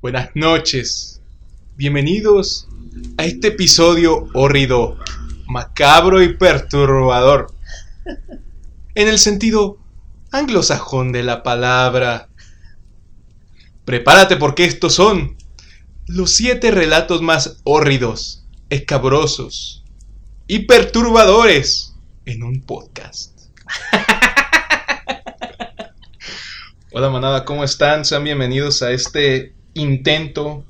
buenas noches. Bienvenidos a este episodio hórrido, macabro y perturbador. En el sentido anglosajón de la palabra. Prepárate porque estos son los siete relatos más hórridos, escabrosos y perturbadores en un podcast. Hola manada, ¿cómo están? Sean bienvenidos a este intento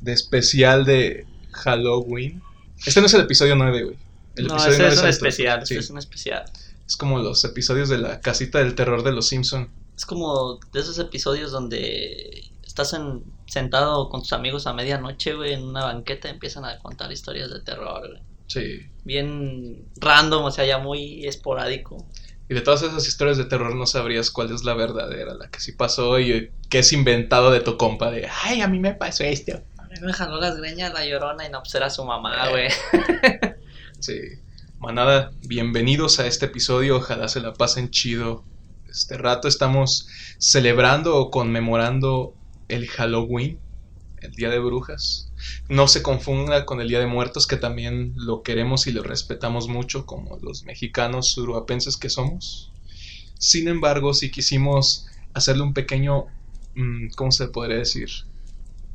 de especial de Halloween. Este no es el episodio 9, güey. El no, episodio ese 9 es un especial, sí, es un especial. es como los episodios de la casita del terror de los Simpson. Es como de esos episodios donde estás en- sentado con tus amigos a medianoche, güey, en una banqueta y empiezan a contar historias de terror, güey. Sí. Bien random, o sea, ya muy esporádico. Y de todas esas historias de terror no sabrías cuál es la verdadera, la que sí pasó y que es inventado de tu compa de, ay, a mí me pasó esto. A mí me jaló las greñas la llorona y no, pues era su mamá, Eh. güey. Sí. Manada, bienvenidos a este episodio. Ojalá se la pasen chido. Este rato estamos celebrando o conmemorando el Halloween, el Día de Brujas. No se confunda con el Día de Muertos, que también lo queremos y lo respetamos mucho, como los mexicanos uruapenses que somos. Sin embargo, sí quisimos hacerle un pequeño, mm, ¿cómo se podría decir?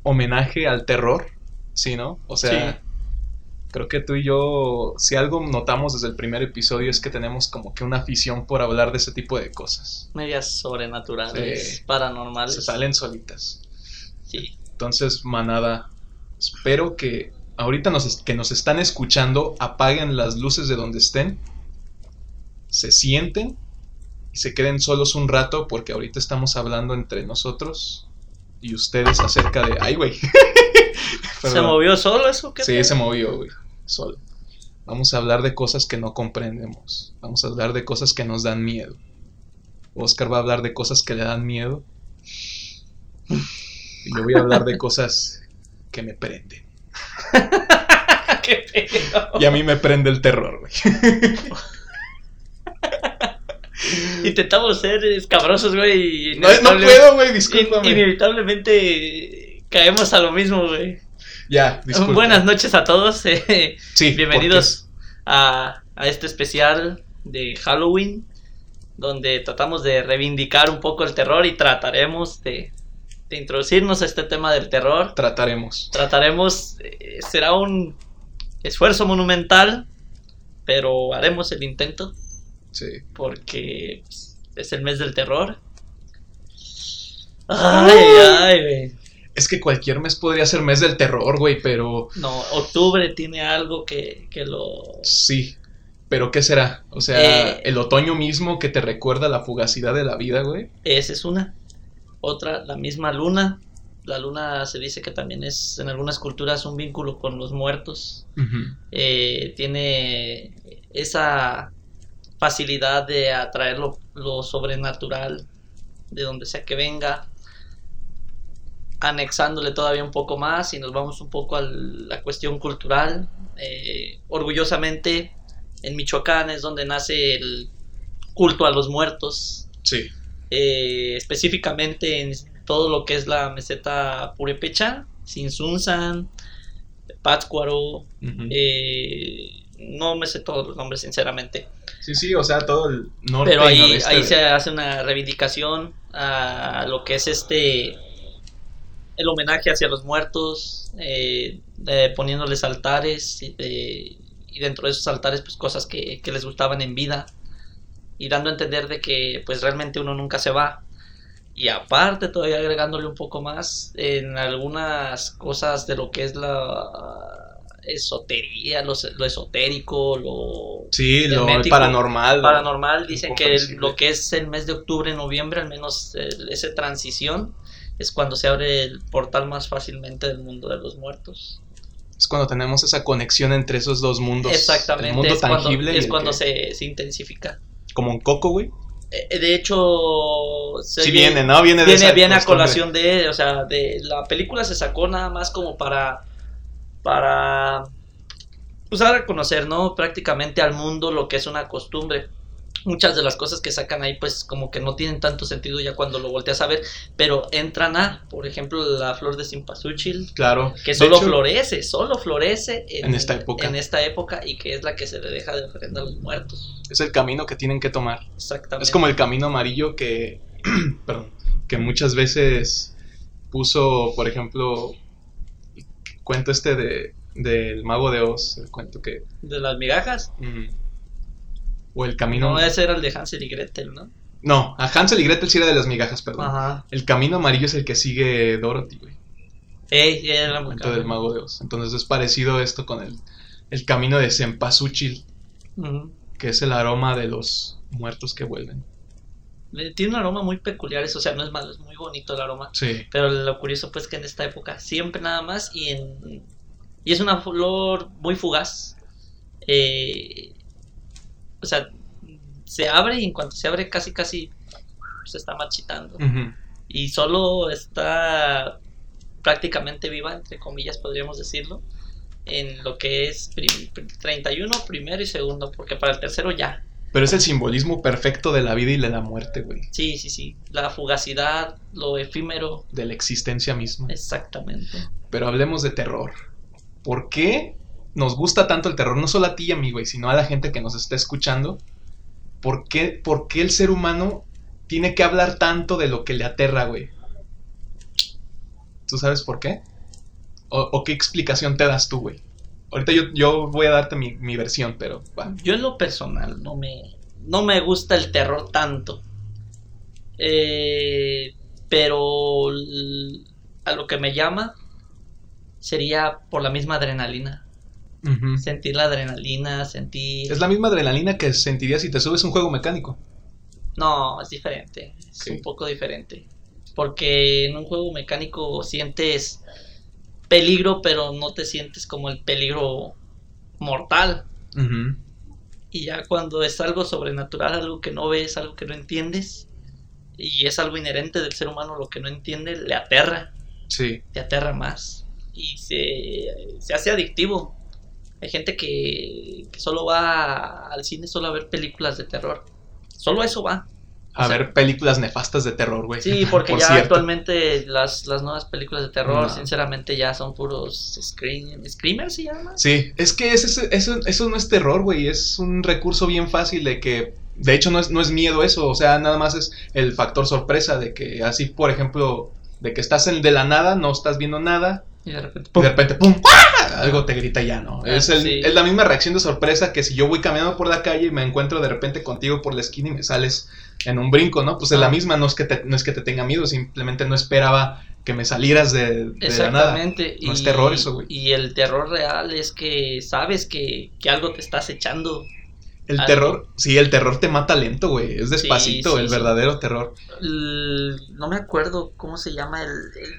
Homenaje al terror, ¿sí, no? O sea, Sí. Creo que tú y yo, si algo notamos desde el primer episodio es que tenemos como que una afición por hablar de ese tipo de cosas. Medias sobrenaturales, Sí. paranormales. Se salen solitas. Sí. Entonces, manada, espero que ahorita nos, que nos están escuchando apaguen las luces de donde estén, se sienten y se queden solos un rato porque ahorita estamos hablando entre nosotros y ustedes acerca de... ¡Ay, güey! ¿Se movió solo eso? ¿Qué Sí, se movió, güey. Solo. Vamos a hablar de cosas que no comprendemos. Vamos a hablar de cosas que nos dan miedo. Oscar va a hablar de cosas que le dan miedo. Y yo voy a hablar de cosas que me prenden. ¿Qué pedo? Y a mí me prende el terror, güey. Intentamos ser escabrosos, güey. y No, no puedo, güey, in- discúlpame. Inevitablemente caemos a lo mismo, güey. Ya, disculpa. Buenas noches a todos. eh, Sí, bienvenidos a, a este especial de Halloween, donde tratamos de reivindicar un poco el terror y trataremos de, de introducirnos a este tema del terror. Trataremos. Trataremos, eh, será un esfuerzo monumental, pero haremos el intento Sí. porque pues, es el mes del terror. Ay, ay, güey. Es que cualquier mes podría ser mes del terror, güey, pero No, octubre tiene algo que, que lo... sí. Pero ¿qué será? O sea, Eh. el otoño mismo que te recuerda la fugacidad de la vida, güey. Esa es una. Otra, la misma luna. La luna se dice que también es en algunas culturas un vínculo con los muertos. Eh, tiene esa facilidad de atraer lo, lo sobrenatural de donde sea que venga. Anexándole todavía un poco más y nos vamos un poco a la cuestión cultural. Eh, orgullosamente en Michoacán es donde nace el culto a los muertos. Sí. Eh, específicamente en todo lo que es la meseta purépecha, Sinsunzan, Pátzcuaro, Ujú. eh, no me sé todos los nombres sinceramente, Sí, sí, o sea, todo el norte pero ahí, ahí se hace una reivindicación a lo que es este el homenaje hacia los muertos, eh, eh, poniéndoles altares y dentro de esos altares pues cosas que, que les gustaban en vida y dando a entender de que pues realmente uno nunca se va y aparte todavía agregándole un poco más en algunas cosas de lo que es la esotería, lo, lo esotérico, lo Sí, lo hermético, paranormal. paranormal dicen que lo que es el mes de octubre, noviembre, al menos eh, esa transición es cuando se abre el portal más fácilmente del mundo de los muertos. Es cuando tenemos esa conexión entre esos dos mundos. Exactamente, El mundo es cuando, tangible y es cuando que- se, se intensifica. Como un coco, güey. Eh, de hecho, se Sí viene, ¿no? Viene de viene, esa viene a colación de, o sea, de la película se sacó nada más como para, para, pues dar a conocer, ¿no? Prácticamente al mundo lo que es una costumbre. Muchas de las cosas que sacan ahí pues como que no tienen tanto sentido ya cuando lo volteas a ver, pero entran a, por ejemplo, la flor de Simpasuchil, Claro. que solo hecho, florece, solo florece En esta época. en esta época y que es la que se le deja de ofrenda a los muertos. Es el camino que tienen que tomar. Exactamente. Es como el camino amarillo que, perdón, que muchas veces puso, por ejemplo, el cuento este de del mago de Oz, el cuento que de las migajas. mm, o el camino No, ese era el de Hansel y Gretel, ¿no? No, a Hansel y Gretel sí era de las migajas, perdón. Ajá. El camino amarillo es el que sigue Dorothy, güey. Ey, era El muy del mago de Oz. Entonces es parecido esto con el, el camino de Cempasúchil, que es el aroma de los muertos que vuelven. Eh, Tiene un aroma muy peculiar, eso, o sea, no es malo, es muy bonito el aroma. Sí. Pero lo curioso pues que en esta época siempre nada más y en y es una flor muy fugaz. Eh, o sea, se abre y en cuanto se abre casi casi se está marchitando. Y solo está prácticamente viva, entre comillas podríamos decirlo, en lo que es prim- 31, primero y segundo, porque para el tercero ya. Pero es el simbolismo perfecto de la vida y de la muerte, güey. Sí, sí, sí. La fugacidad, lo efímero, De la existencia misma. exactamente. Pero hablemos de terror. ¿Por qué nos gusta tanto el terror? No solo a ti y a mí, güey, sino a la gente que nos está escuchando. ¿Por qué, por qué el ser humano tiene que hablar tanto de lo que le aterra, güey? ¿Tú sabes por qué? ¿O, qué explicación te das tú, güey? Ahorita yo, voy a darte mi, versión, pero... Yo en lo personal no me, no me gusta el terror tanto. Eh, pero a lo que me llama sería por la misma adrenalina. Sentir la adrenalina, sentir... Es la misma adrenalina que sentirías si te subes a un juego mecánico. No, es diferente. Es un poco diferente. Porque en un juego mecánico sientes peligro, pero no te sientes como el peligro mortal. Y ya cuando es algo sobrenatural, algo que no ves, algo que no entiendes, y es algo inherente del ser humano, lo que no entiende, le aterra, Sí. te aterra más. Y se, se hace adictivo. Hay gente que, que solo va al cine solo a ver películas de terror. Solo eso va. A sea, ver películas nefastas de terror, güey. Sí, porque Por ya cierto. actualmente las, las nuevas películas de terror, No. sinceramente, ya son puros scream, screamers, ¿se llama? Sí, es que ese- eso, eso no es terror, güey. Es un recurso bien fácil de que. De hecho, no es, no es miedo eso. O sea, nada más es el factor sorpresa de que así, por ejemplo, de que estás en de la nada, no estás viendo nada. Y de repente, Y ¡pum! de repente, ¡pum! ¡ah! Algo te grita y ya, ¿no? Ah, Es, el- sí. es la misma reacción de sorpresa que si yo voy caminando por la calle y me encuentro de repente contigo por la esquina y me sales en un brinco, ¿no? Pues es la Ah. misma, no es que te, no es que te tenga miedo, simplemente no esperaba que me salieras de, de la nada. Exactamente. No es terror eso, güey. Y el terror real es que sabes que, que algo te estás echando. El Algo. terror, sí, el terror te mata lento, güey. Es despacito, sí, el sí. verdadero terror. El- no me acuerdo cómo se llama el, el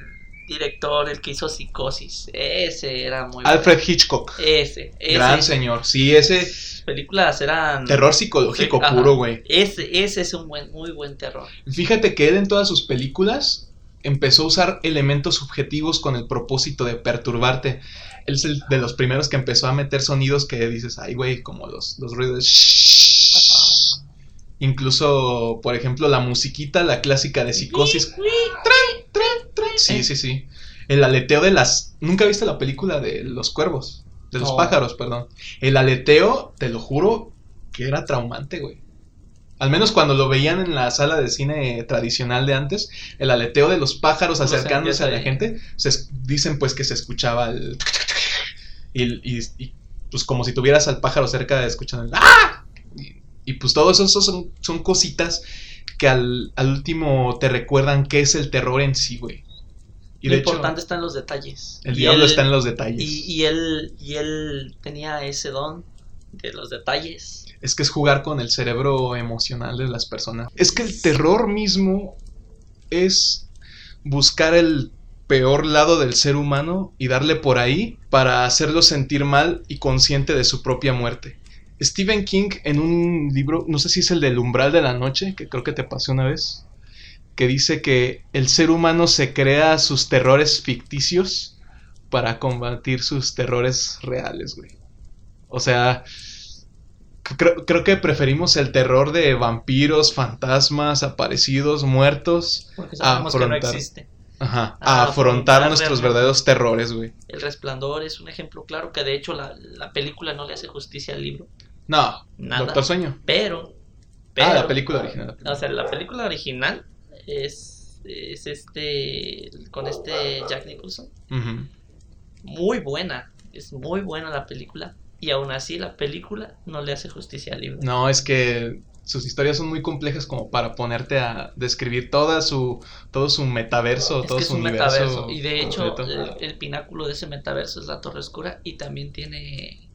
director, el que hizo Psicosis. Ese era muy Alfred Hitchcock. Ese, ese. Gran señor. Sí, ese Sus películas eran. terror psicológico ajá. puro, güey. Ese, ese es un buen, muy buen terror. Fíjate que él en todas sus películas empezó a usar elementos subjetivos con el propósito de perturbarte. Él es el de los primeros que empezó a meter sonidos que dices, ay, güey, como los, los ruidos. Incluso, por ejemplo, la musiquita, la clásica de psicosis. Sí, sí, sí. El aleteo de las... ¿Nunca viste la película de los cuervos? De los No. pájaros, perdón. El aleteo, te lo juro, que era traumante, güey. Al menos cuando lo veían en la sala de cine tradicional de antes, el aleteo de los pájaros acercándose a la gente, se dicen pues que se escuchaba el... Y, y- y, pues como si tuvieras al pájaro cerca de escuchando el... ¡Ah! Y, y, pues todo eso, eso son, son cositas que al, al último te recuerdan qué es el terror en sí, güey. Y Lo hecho, importante está en los detalles. el Y diablo él- está en los detalles. Y, y él, y él tenía ese don de los detalles. Es que es jugar con el cerebro emocional de las personas. Es que el terror mismo es buscar el peor lado del ser humano y darle por ahí para hacerlo sentir mal y consciente de su propia muerte. Stephen King en un libro, no sé si es el del umbral de la noche, que creo que te pasé una vez, que dice que el ser humano se crea sus terrores ficticios para combatir sus terrores reales, güey. O sea, creo, creo que preferimos el terror de vampiros, fantasmas, aparecidos, muertos. Porque sabemos que no afrontar. existe. Ajá, A a afrontar afrontar nuestros verdaderos terrores, güey. El Resplandor es un ejemplo claro que de hecho la, la película no le hace justicia al libro. No, Nada. Doctor Sueño. Pero. ah, la película original. la película. O sea, la película original es, es este. con este Jack Nicholson. Muy buena. Es muy buena la película. Y aún así la película no le hace justicia al libro. No, es que sus historias son muy complejas como para ponerte a describir toda su, todo su metaverso, Es todo que es su un universo. metaverso. Y de hecho, el, el pináculo de ese metaverso es la Torre Oscura. Y también tiene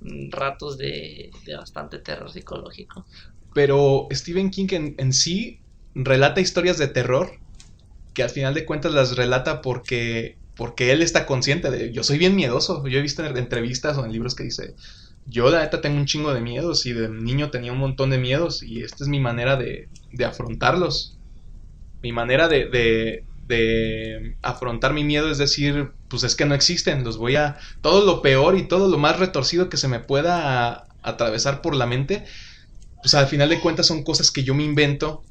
mm, ratos de, de bastante terror psicológico. Pero Stephen King en, en sí relata historias de terror que al final de cuentas las relata porque, porque él está consciente de, yo soy bien miedoso. Yo he visto en entrevistas o en libros que dice, yo la neta tengo un chingo de miedos y de niño tenía un montón de miedos y esta es mi manera de, de afrontarlos. Mi manera de, de, de afrontar mi miedo es decir, pues es que no existen, los voy a... Todo lo peor y todo lo más retorcido que se me pueda atravesar por la mente, pues al final de cuentas son cosas que yo me invento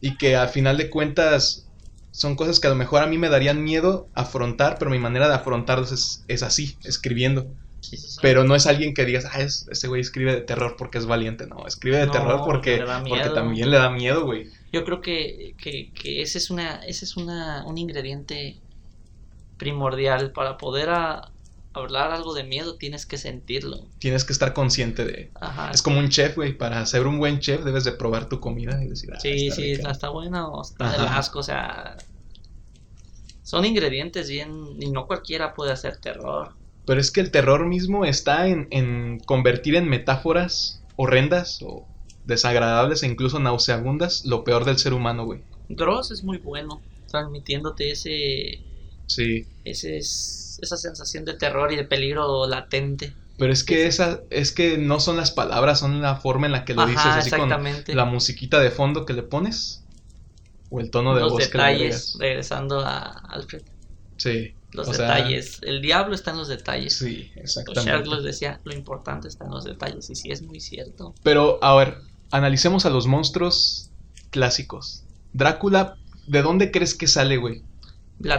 y que al final de cuentas son cosas que a lo mejor a mí me darían miedo afrontar, pero mi manera de afrontarlos es, es así, escribiendo. Sí, sí, sí. Pero no es alguien que digas, ah, es, ese güey escribe de terror porque es valiente. No, escribe de No, terror porque, porque también le da miedo, güey. Yo creo que, que, que ese es, una, ese es una, un ingrediente primordial para poder a- hablar algo de miedo tienes que sentirlo. Tienes que estar consciente de... Ajá. Es como un chef, güey. Para ser un buen chef debes de probar tu comida y decir, ah, Sí, está sí, rica. está, buena o está de asco, o sea, son ingredientes bien y no cualquiera puede hacer terror. Pero es que el terror mismo está en, en convertir en metáforas horrendas o desagradables e incluso nauseabundas lo peor del ser humano, güey. Dross es muy bueno, transmitiéndote ese, Sí. ese es- esa sensación de terror y de peligro latente. Pero es que esa, es que no son las palabras, son la forma en la que lo Ajá, dices, así con exactamente. la musiquita de fondo que le pones o el tono de Los voz que le detalles, regresando a Alfred. Sí. Los sea, detalles. El diablo está en los detalles. Sí, exactamente. Sherlock les decía, lo importante está en los detalles. Y sí, es muy cierto. Pero, a ver, analicemos a los monstruos clásicos. Drácula, ¿de dónde crees que sale, güey?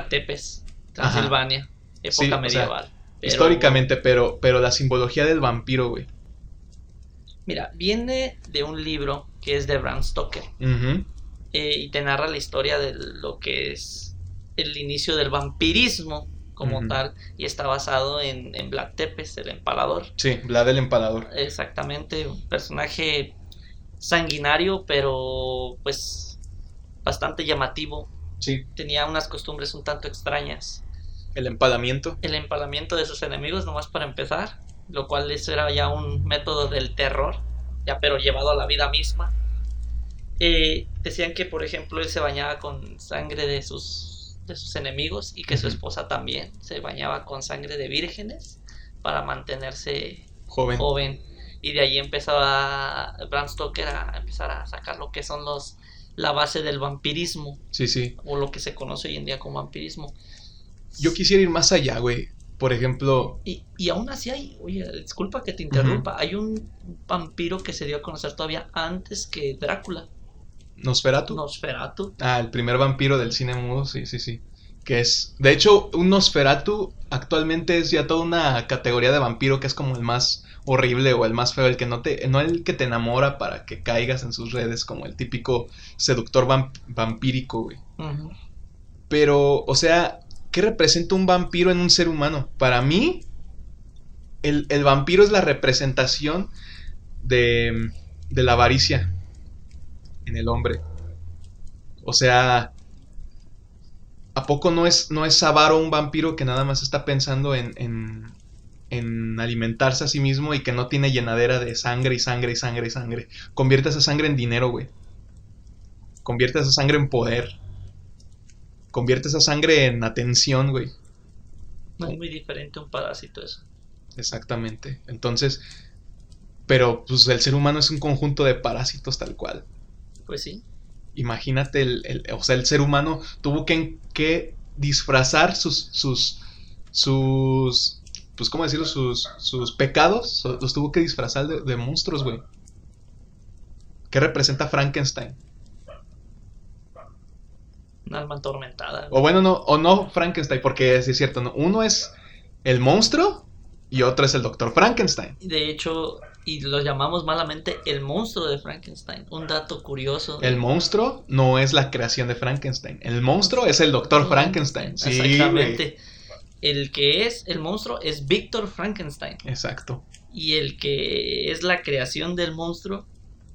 Tepes, Transilvania, época Sí, o sea, medieval. Pero, Históricamente, pero, pero la simbología del vampiro, güey. Mira, viene de un libro que es de Bram Stoker. Eh, y te narra la historia de lo que es el inicio del vampirismo como tal. Y está basado en, en Vlad Tepes, el empalador. Sí, Vlad el Empalador. Exactamente, un personaje sanguinario, pero pues bastante llamativo. Sí, Tenía unas costumbres un tanto extrañas. El empalamiento. El empalamiento de sus enemigos, nomás para empezar, lo cual eso era ya un método del terror, ya pero llevado a la vida misma. Eh, decían que, por ejemplo, él se bañaba con sangre de sus, de sus enemigos y que su esposa también se bañaba con sangre de vírgenes para mantenerse Joven. joven y de ahí empezaba Bram Stoker a empezar a sacar lo que son los la base del vampirismo Sí, sí. o lo que se conoce hoy en día como vampirismo Yo quisiera ir más allá, güey. Por ejemplo, y, y aún así hay oye disculpa que te interrumpa hay un vampiro que se dio a conocer todavía antes que Drácula Nosferatu. Nosferatu Ah, el primer vampiro del cine mudo, sí, sí, sí. Que es. De hecho, un Nosferatu actualmente es ya toda una categoría de vampiro que es como el más horrible o el más feo, el que no te. No el que te enamora para que caigas en sus redes, como el típico seductor vamp- vampírico, güey. Pero, o sea, ¿qué representa un vampiro en un ser humano? Para mí, el, el vampiro es la representación de, de la avaricia en el hombre. O sea, ¿a poco no es, no es avaro un vampiro que nada más está pensando en, en, en alimentarse a sí mismo y que no tiene llenadera de sangre y sangre y sangre y sangre? Convierte esa sangre en dinero, güey. Convierte esa sangre en poder convierte esa sangre en atención, güey. no es muy diferente a un parásito eso Exactamente. Entonces, pero pues el ser humano es un conjunto de parásitos tal cual. pues sí Imagínate, el, el- o sea, el ser humano tuvo que, que disfrazar sus, sus, sus pues, ¿cómo decirlo? Sus, sus pecados los tuvo que disfrazar de, de monstruos, güey. ¿Qué representa Frankenstein? Un alma atormentada. O bueno, no, o no Frankenstein, porque es, es cierto, ¿no? uno es el monstruo y otro es el doctor Frankenstein. De hecho, y lo llamamos malamente el monstruo de Frankenstein. Un dato curioso. El monstruo no es la creación de Frankenstein. El monstruo es el doctor Frankenstein. Sí, Exactamente. El que es el monstruo es Víctor Frankenstein. Exacto. Y el que es la creación del monstruo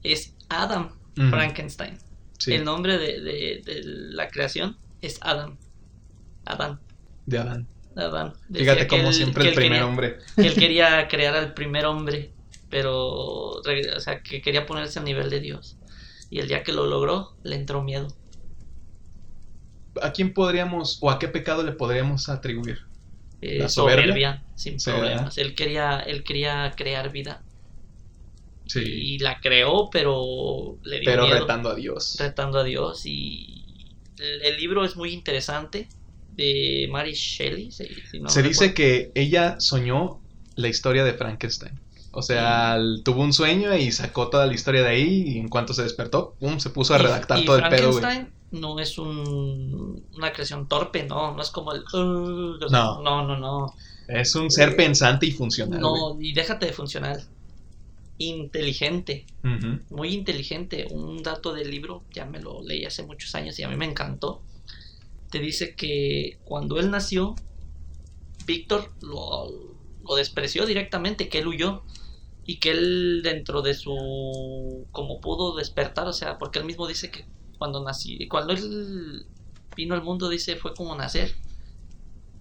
es Adam. Frankenstein. Sí, El nombre de, de- de la creación es Adam. Adán. de Adán. Adán. Decía Fíjate como él- siempre el primer quería- hombre. que él quería crear al primer hombre, pero, o sea, que quería ponerse al nivel de Dios. Y el día que lo logró, le entró miedo. ¿A quién podríamos o a qué pecado le podríamos atribuir? Eh, ¿La soberbia? soberbia, sin problemas. Él quería, él quería crear vida. Sí. Y la creó, pero le dio Pero miedo. retando a Dios. retando a Dios. Y el, el libro es muy interesante. De Mary Shelley. si- si no Se dice que ella soñó la historia de Frankenstein. O sea, tuvo un sueño y sacó toda la historia de ahí y en cuanto se despertó, pum, se puso a redactar y todo el pedo, güey. Frankenstein no es un, una creación torpe, no, no es como el... "Uh", No. no, no, no. Es un ser pensante y funcional. No, y déjate de funcional. Inteligente, muy inteligente. Un dato del libro, ya me lo leí hace muchos años y a mí me encantó. Te dice que cuando él nació, Víctor lo, lo despreció directamente, que él huyó. Y que él dentro de su... como pudo despertar, o sea, porque él mismo dice que cuando nací, cuando él vino al mundo, dice, fue como nacer.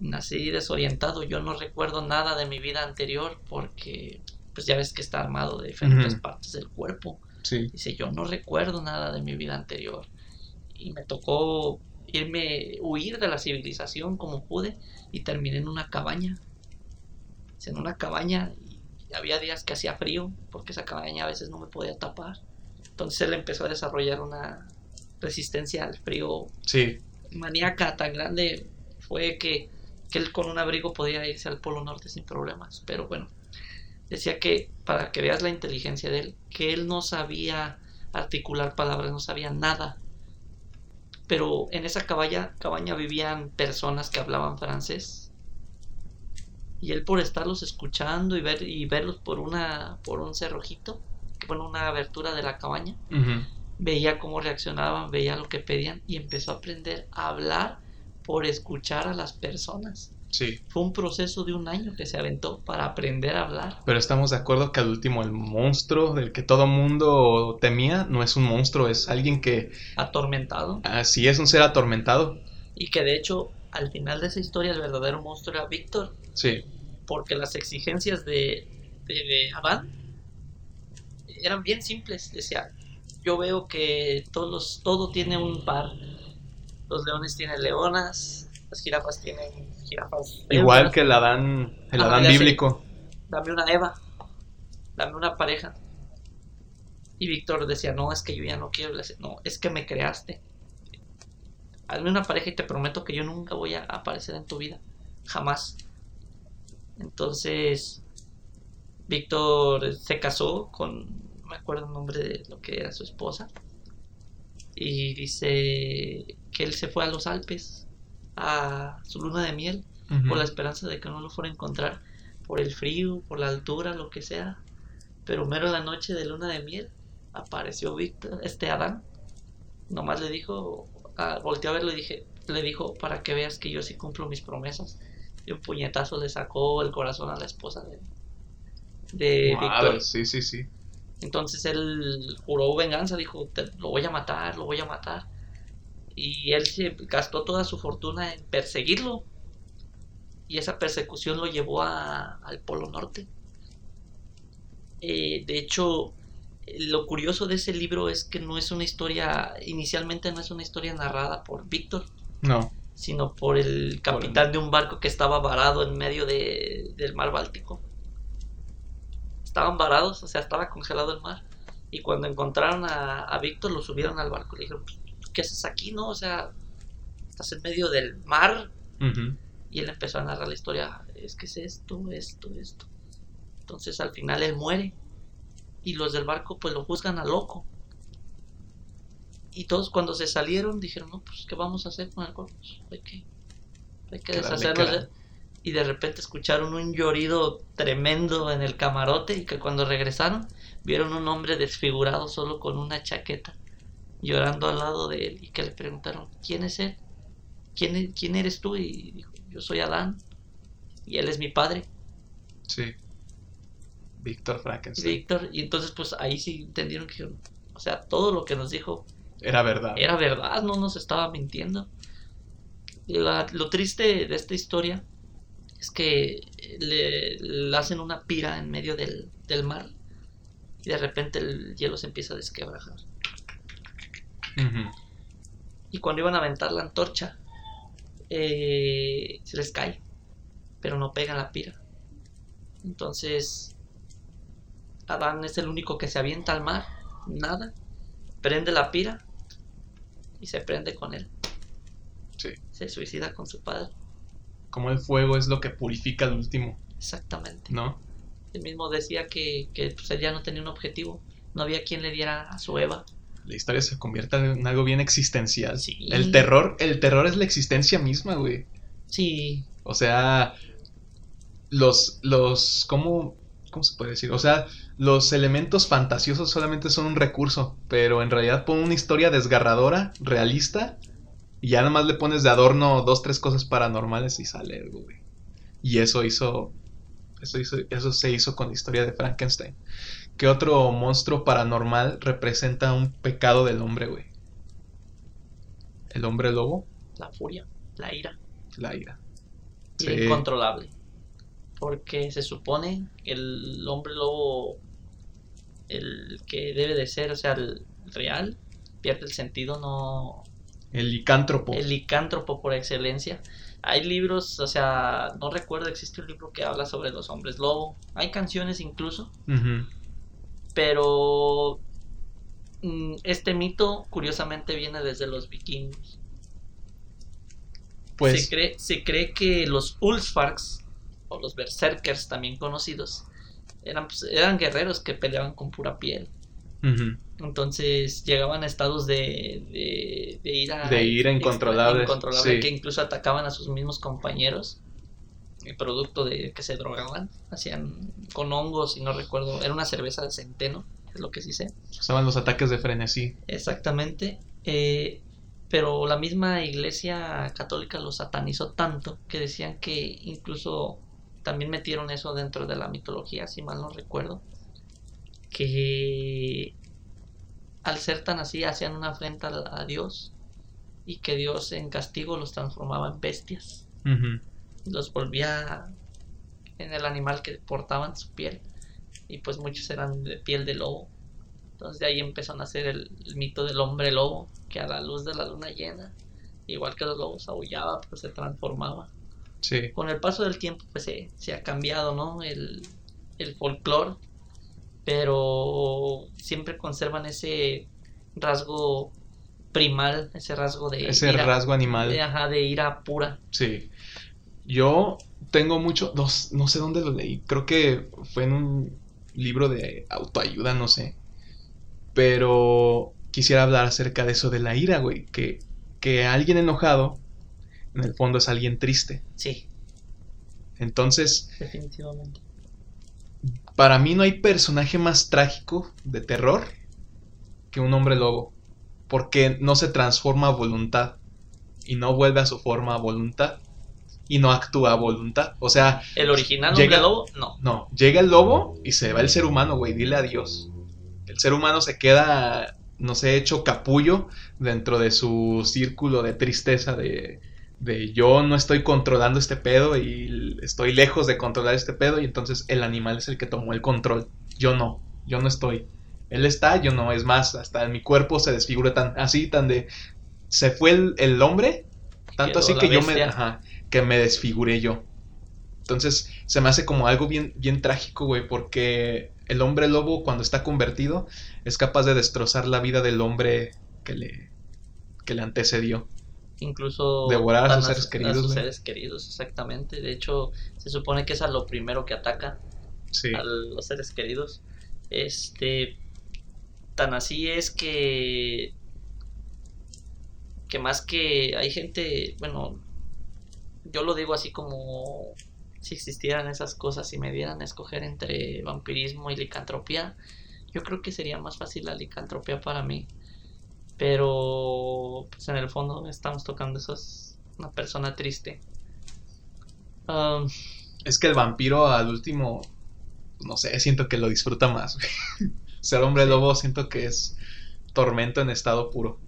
Nací desorientado, yo no recuerdo nada de mi vida anterior porque pues ya ves que está armado de diferentes Ujú. partes del cuerpo. Sí. Dice, yo no recuerdo nada de mi vida anterior. Y me tocó irme, huir de la civilización como pude y terminé en una cabaña. Dice, En una cabaña y había días que hacía frío porque esa cabaña a veces no me podía tapar. Entonces él empezó a desarrollar una resistencia al frío Sí. maníaca tan grande fue que, que él con un abrigo podía irse al Polo Norte sin problemas. Pero bueno, decía que para que veas la inteligencia de él, que él no sabía articular palabras, no sabía nada. Pero en esa cabaña, cabaña vivían personas que hablaban francés. Y él por estarlos escuchando y ver y verlos por una por un cerrojito, que bueno, una abertura de la cabaña, veía cómo reaccionaban, veía lo que pedían y empezó a aprender a hablar por escuchar a las personas. Sí. Fue un proceso de un año que se aventó para aprender a hablar. Pero estamos de acuerdo que al último el monstruo del que todo mundo temía no es un monstruo, es alguien que atormentado así es un ser atormentado. y que de hecho al final de esa historia el verdadero monstruo era Víctor Sí. porque las exigencias de, de, de Adán eran bien simples decía yo veo que todos todo tiene un par los leones tienen leonas las jirafas tienen jirafas Igual que el Adán, el Ah, Adán bíblico. dame una Eva, dame una pareja. Y Víctor decía, no, es que yo ya no quiero. Decía, no, es que me creaste. Hazme una pareja y te prometo que yo nunca voy a aparecer en tu vida. Jamás. Entonces, Víctor se casó con, no me acuerdo el nombre de lo que era su esposa. Y dice que él se fue a los Alpes a su luna de miel Ujú. por la esperanza de que no lo fuera a encontrar por el frío, por la altura, lo que sea. Pero mero en la noche de luna de miel apareció Víctor, este Adán. Nomás le dijo, ah, volteó a verlo y dije, le dijo para que veas que yo sí cumplo mis promesas. Y un puñetazo le sacó el corazón a la esposa de, de Víctor. sí, sí, sí. Entonces él juró venganza, dijo, "Te- lo voy a matar, lo voy a matar. Y él se gastó toda su fortuna en perseguirlo. Y esa persecución lo llevó a- al Polo Norte. Eh, de hecho, lo curioso de ese libro es que no es una historia, inicialmente no es una historia narrada por Víctor, No. sino por el capitán de un barco que estaba varado en medio de- del mar Báltico. Estaban varados, o sea, estaba congelado el mar. Y cuando encontraron a, a Víctor, lo subieron al barco y le dijeron, "¿Pues, ¿qué haces aquí, no? O sea, estás en medio del mar. Y él empezó a narrar la historia, es que es esto, esto, esto. Entonces al final él muere y los del barco pues lo juzgan a loco. Y todos cuando se salieron dijeron, no, pues ¿qué vamos a hacer con el cuerpo? Pues, hay que, hay que deshacernos cara. Y de repente escucharon un llorido tremendo en el camarote y que cuando regresaron vieron un hombre desfigurado solo con una chaqueta llorando al lado de él y que le preguntaron, ¿quién es él? ¿Quién, e- quién eres tú? Y dijo, yo soy Adán y él es mi padre, Sí. Víctor Frankenstein. Víctor. Y entonces pues ahí sí entendieron que, o sea, todo lo que nos dijo Era verdad. era verdad, no nos estaba mintiendo. La- lo triste de esta historia es que le, le hacen una pira en medio del, del mar y de repente el hielo se empieza a desquebrajar. Y cuando iban a aventar la antorcha, eh, se les cae, pero no pega en la pira. Entonces, Adán es el único que se avienta al mar, nada, prende la pira y se prende con él. Sí. Se suicida con su padre, Como el fuego es lo que purifica al último, exactamente. ¿no? Él mismo decía que, que pues, él ya no tenía un objetivo, no había quien le diera a su Eva. La historia se convierte en algo bien existencial. Sí. El terror, el terror es la existencia misma, güey. Sí, O sea, los, los, ¿cómo, cómo se puede decir? O sea, los elementos fantasiosos solamente son un recurso, pero en realidad pon una historia desgarradora, realista, y ya nada más le pones de adorno dos, tres cosas paranormales y sale algo, güey. Y eso hizo, eso hizo, eso se hizo con la historia de Frankenstein. ¿Qué otro monstruo paranormal representa un pecado del hombre, güey? El hombre lobo, la furia, la ira. la ira. y Sí. incontrolable. Porque se supone que el hombre lobo, el que debe de ser, o sea, el real, pierde el sentido, no. El licántropo. El licántropo por excelencia. Hay libros, o sea, no recuerdo, existe un libro que habla sobre los hombres lobo. Hay canciones incluso. Pero mm, este mito curiosamente viene desde los vikingos. Pues se, cree, se cree que los Ulfsparks, o los Berserkers también conocidos, eran, pues, eran guerreros que peleaban con pura piel. Entonces llegaban a estados de, de, de ira, De ira extra- incontrolable, incontrolable, sí. que incluso atacaban a sus mismos compañeros. El producto de que se drogaban, hacían con hongos y no recuerdo, era una cerveza de centeno, es lo que sí sé. usaban los ataques de frenesí. Exactamente. eh, pero la misma iglesia católica los satanizó tanto que decían que incluso también metieron eso dentro de la mitología, si mal no recuerdo. Que al ser tan así hacían una afrenta a Dios y que Dios en castigo los transformaba en bestias los volvía en el animal que portaban su piel y pues muchos eran de piel de lobo entonces de ahí empezó a nacer el, el mito del hombre lobo que a la luz de la luna llena igual que los lobos aullaba pues se transformaba Sí. con el paso del tiempo pues se, se ha cambiado no el, el folclore pero siempre conservan ese rasgo primal ese rasgo de Ese ira, rasgo animal. de, ajá, de ira pura Sí. Yo tengo mucho, no, no sé dónde lo leí, creo que fue en un libro de autoayuda, no sé. Pero quisiera hablar acerca de eso de la ira, güey. Que, que alguien enojado, en el fondo es alguien triste. sí Entonces, definitivamente para mí no hay personaje más trágico de terror que un hombre lobo. Porque no se transforma a voluntad. Y no vuelve a su forma a voluntad. Y no actúa a voluntad. O sea, El original Llega- hombre lobo, no. no, llega el lobo y se va el ser humano, güey, dile adiós. El ser humano se queda, no sé, hecho capullo dentro de su círculo de tristeza de, de yo no estoy controlando este pedo y estoy lejos de controlar este pedo y entonces el animal es el que tomó el control. Yo no, yo no estoy. Él está, yo no, es más, hasta mi cuerpo se desfigura tan así, tan de... Se fue el, el hombre, tanto Quedó así que yo me... ajá, que me desfiguré yo. Entonces se me hace como algo bien, bien trágico, güey, porque el hombre lobo cuando está convertido es capaz de destrozar la vida del hombre que le, que le antecedió. incluso Devorar a sus seres queridos, sus güey. seres queridos, exactamente. De hecho, se supone que es a lo primero que ataca Sí. a los seres queridos. Este, tan así es que que más que hay gente, bueno, yo lo digo así como si existieran esas cosas y me dieran a escoger entre vampirismo y licantropía, yo creo que sería más fácil la licantropía para mí. Pero pues en el fondo estamos tocando eso es una persona triste. Um, Es que el vampiro al último, no sé, siento que lo disfruta más. Ser hombre lobo siento que es tormento en estado puro.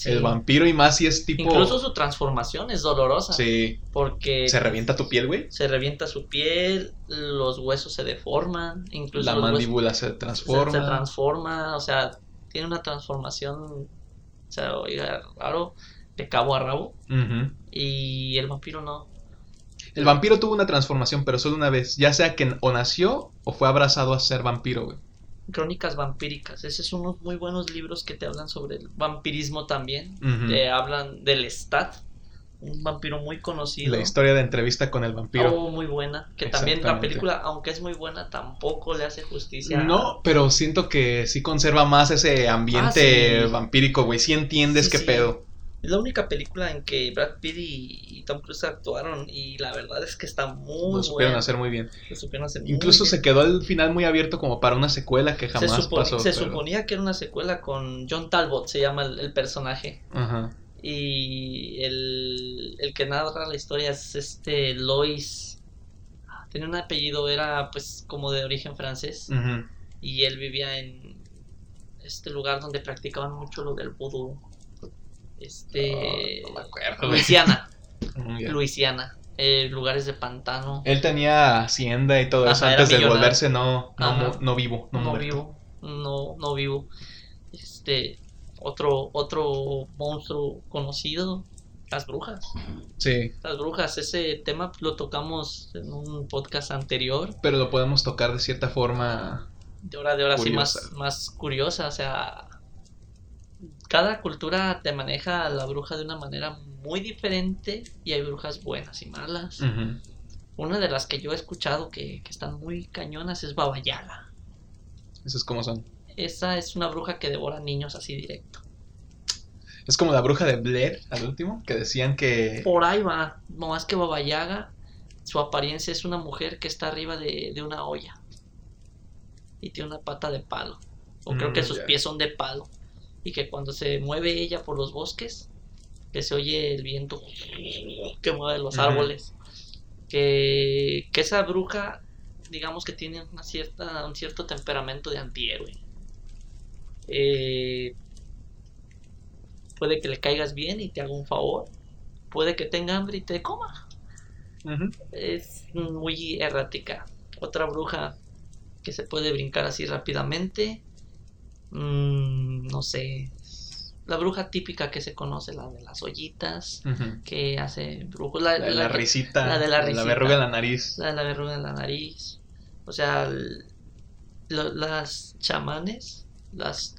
Sí. El vampiro y más si es tipo... Incluso su transformación es dolorosa. Sí. Porque Se revienta tu piel, güey. se revienta su piel, los huesos se deforman, incluso La mandíbula se transforma. se transforma, o sea, tiene una transformación, o sea, oiga, raro, de cabo a rabo. Y el vampiro no. El vampiro tuvo una transformación, pero solo una vez. Ya sea que o nació o fue abrazado a ser vampiro, güey. Crónicas vampíricas. Esos son unos muy buenos libros que te hablan sobre el vampirismo también. Te hablan del Stat, un vampiro muy conocido. La historia de entrevista con el vampiro. Oh, muy buena. Que también la película, aunque es muy buena, tampoco le hace justicia. No, pero siento que sí conserva más ese ambiente Ah, sí. vampírico, güey. Sí entiendes Sí, qué sí. pedo. Es la única película en que Brad Pitt y, y Tom Cruise actuaron y la verdad es que está muy Lo supieron buena. hacer muy bien. Lo supieron hacer muy Incluso bien. se quedó el final muy abierto como para una secuela que Se, jamás supone- pasó. se pero- suponía que era una secuela con John Talbot, se llama el, el personaje. Ajá. Y el, el que narra la historia es este Lois. Tenía un apellido, era pues como de origen francés. Ujú. Y él vivía en este lugar donde practicaban mucho lo del vudú. Este. No me acuerdo. Luisiana. Luisiana. eh, lugares de pantano. Él tenía hacienda y todo eso Ajá, antes de volverse no, no, no vivo. No, vivo. No, no vivo. Este. Otro, otro monstruo conocido. Las brujas. Sí, Las brujas. Ese tema lo tocamos en un podcast anterior. pero lo podemos tocar de cierta forma. De hora de hora sí Curiosa. más, más curiosa. O sea. Cada cultura te maneja a la bruja de una manera muy diferente. Y hay brujas buenas y malas. Una de las que yo he escuchado que, que están muy cañonas es Baba Yaga. Esos como son. Esa es una bruja que devora niños así directo. Es como la bruja de Blair, al último, que decían que... Por ahí va. No más que Baba Yaga, su apariencia es una mujer que está arriba de, de una olla. Y tiene una pata de palo. O creo Mm, que sus ya. pies son de palo. Y que cuando se mueve ella por los bosques, que se oye el viento que mueve los árboles. Que, que esa bruja, digamos que tiene una cierta, un cierto temperamento de antihéroe. Eh, puede que le caigas bien y te haga un favor. Puede que tenga hambre y te coma. Es muy errática. Otra bruja que se puede brincar así rápidamente. Mm, no sé. La bruja típica que se conoce, la de las ollitas, que hace brujos. La, La de la la risita. la de la risita. verruga en la nariz. la de la verruga en la nariz. O sea, lo- las chamanes, las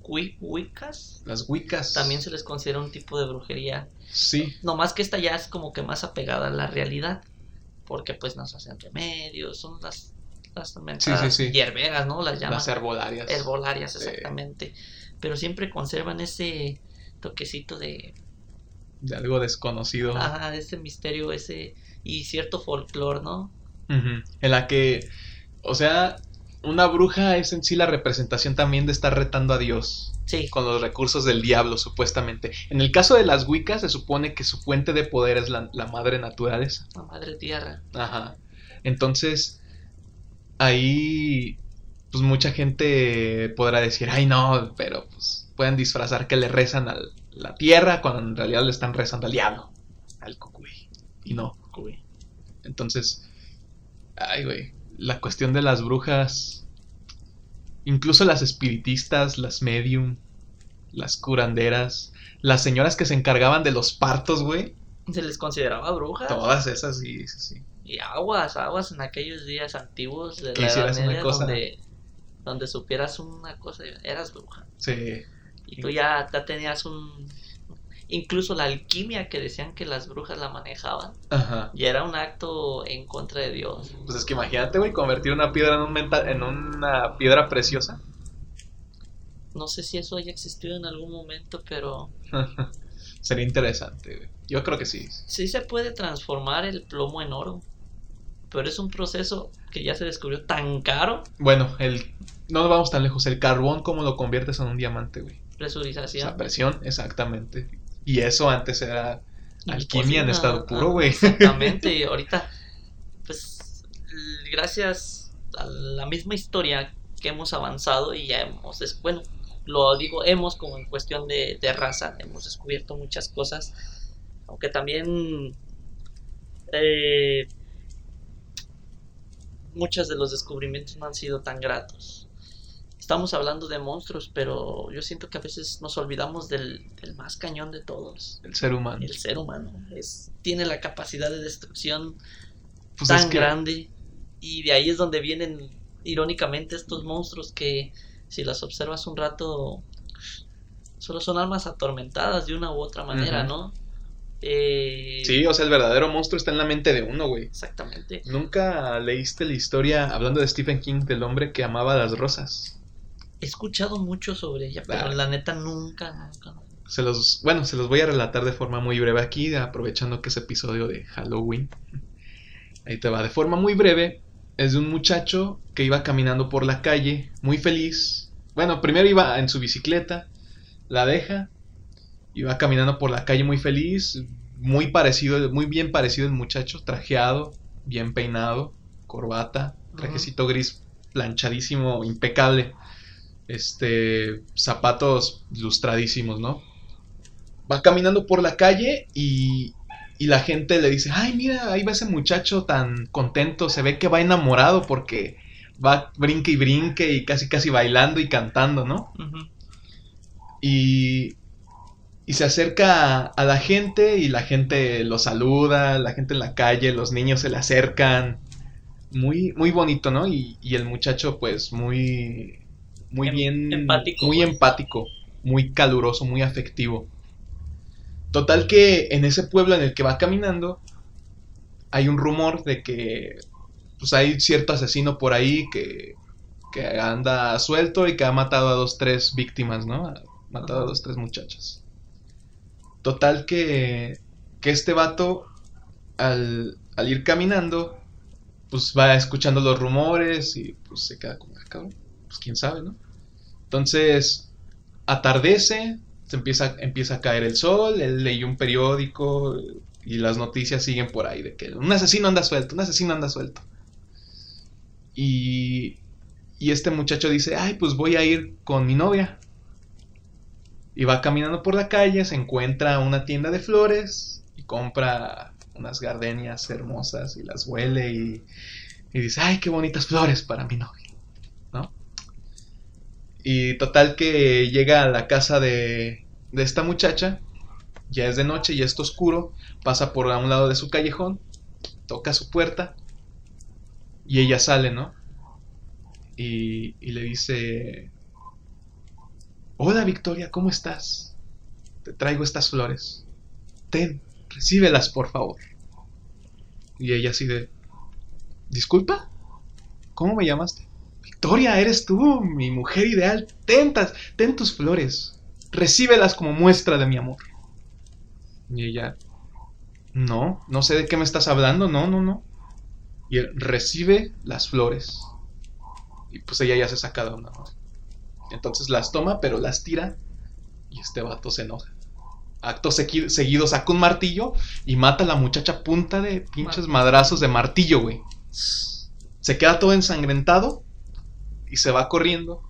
wi- wicas, Las wicas. también se les considera un tipo de brujería. Sí. No más que esta ya es como que más apegada a la realidad. Porque pues nos hacen remedios, son las, las mentadas sí, sí. hierberas, ¿no? Las llaman Las herbolarias. herbolarias, exactamente. Pero siempre conservan ese toquecito de, De algo desconocido. ajá, ese misterio, ese y cierto folclore, ¿no? Ujú. En la que, o sea, una bruja es en sí la representación también de estar retando a Dios Sí, con los recursos del diablo, supuestamente. En el caso de las wicas, se supone que su fuente de poder es la, la madre naturaleza. la madre tierra. Ajá. Entonces, ahí, pues mucha gente podrá decir, ay no, pero pues pueden disfrazar que le rezan a la tierra cuando en realidad le están rezando al diablo, al cucuy. Y no, cucuy. Entonces, ay güey, la cuestión de las brujas, incluso las espiritistas, las medium, las curanderas, las señoras que se encargaban de los partos, güey, Se les consideraba brujas. todas esas, sí, sí, sí. Y aguas, aguas en aquellos días antiguos de la Edad hicieras una Media cosa. donde, donde supieras una cosa, eras bruja. Sí. Y tú ya, ya tenías un... incluso la alquimia que decían que las brujas la manejaban, Ajá. y era un acto en contra de Dios. Pues es que imagínate, güey, convertir una piedra en, un menta- en una piedra preciosa. No sé si eso haya existido en algún momento, pero Sería interesante, güey. Yo creo que sí. sí se puede transformar el plomo en oro. Pero es un proceso que ya se descubrió tan caro. Bueno, el no nos vamos tan lejos. El carbón, ¿cómo lo conviertes en un diamante, güey? Presurización. Esa presión, exactamente. Y eso antes era alquimia en estado ah, puro, güey. Exactamente. y ahorita, pues, gracias a la misma historia que hemos avanzado y ya hemos, bueno, lo digo hemos como en cuestión de, de raza, hemos descubierto muchas cosas, aunque también eh, muchos de los descubrimientos no han sido tan gratos. Estamos hablando de monstruos, pero yo siento que a veces nos olvidamos del, del más cañón de todos El ser humano. el ser humano es, tiene la capacidad de destrucción Pues tan es que- grande y de ahí es donde vienen irónicamente estos monstruos que si las observas un rato solo son almas atormentadas de una u otra manera. ¿no? Eh, Sí, o sea, el verdadero monstruo está en la mente de uno, güey. Exactamente. ¿Nunca leíste la historia, hablando de Stephen King, del hombre que amaba las rosas? He escuchado mucho sobre ella, pero Ah. la neta nunca, nunca. Se los, bueno, se los voy a relatar de forma muy breve aquí, aprovechando que es episodio de Halloween. Ahí te va, de forma muy breve, es de un muchacho que iba caminando por la calle, muy feliz. Bueno, primero iba en su bicicleta, la deja, iba caminando por la calle muy feliz, muy parecido, muy bien parecido el muchacho, trajeado, bien peinado, corbata, trajecito gris planchadísimo, impecable. Este, zapatos lustradísimos, ¿no? Va caminando por la calle y, y la gente le dice, ay, mira, ahí va ese muchacho tan contento, se ve que va enamorado porque va brinque y brinque y casi casi bailando y cantando, ¿no? Y, y se acerca a, a la gente y la gente lo saluda, la gente en la calle, los niños se le acercan. Muy, muy bonito, ¿no? Y, y el muchacho, pues, muy, muy Em- bien, empático, muy pues. empático, muy caluroso, muy afectivo. Total que en ese pueblo en el que va caminando hay un rumor de que pues hay cierto asesino por ahí que, que anda suelto y que ha matado a dos, tres víctimas, ¿no? Ha matado a dos, tres muchachas. Total que, que este vato, al, al ir caminando, pues va escuchando los rumores y pues se queda como, "Ah, cabrón, pues quién sabe, ¿no? Entonces, atardece, se empieza, empieza a caer el sol, él leyó un periódico y las noticias siguen por ahí de que un asesino anda suelto, un asesino anda suelto. Y, y este muchacho dice, ay, pues voy a ir con mi novia. Y va caminando por la calle, se encuentra una tienda de flores y compra unas gardenias hermosas y las huele y, y dice, ay, qué bonitas flores para mi novia, ¿no? Y total que llega a la casa de, de esta muchacha, ya es de noche, ya está oscuro, pasa por a un lado de su callejón, toca su puerta y ella sale, ¿no? Y, y le dice, hola Victoria, ¿cómo estás? Te traigo estas flores. Ten, recíbelas, por favor. Y ella así de, disculpa, ¿cómo me llamaste? Victoria, eres tú, mi mujer ideal. Ten, tas- ten tus flores. Recíbelas como muestra de mi amor. Y ella, no, no sé de qué me estás hablando, no, no, no. Y él recibe las flores. Y pues ella ya se saca de una. ¿no? Entonces las toma, pero las tira. Y este vato se enoja. Acto segui- seguido saca un martillo y mata a la muchacha a punta de pinches madrazos de martillo, güey. Se queda todo ensangrentado y se va corriendo.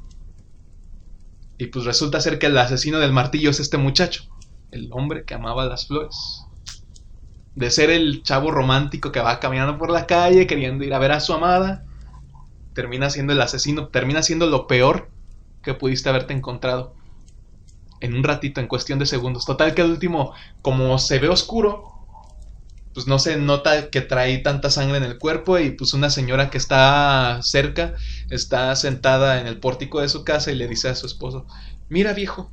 Y pues resulta ser que el asesino del martillo es este muchacho, el hombre que amaba las flores. De ser el chavo romántico que va caminando por la calle queriendo ir a ver a su amada, termina siendo el asesino, termina siendo lo peor que pudiste haberte encontrado. En un ratito, en cuestión de segundos. Total que al último, como se ve oscuro, pues no se nota que trae tanta sangre en el cuerpo y pues una señora que está cerca está sentada en el pórtico de su casa y le dice a su esposo, mira viejo,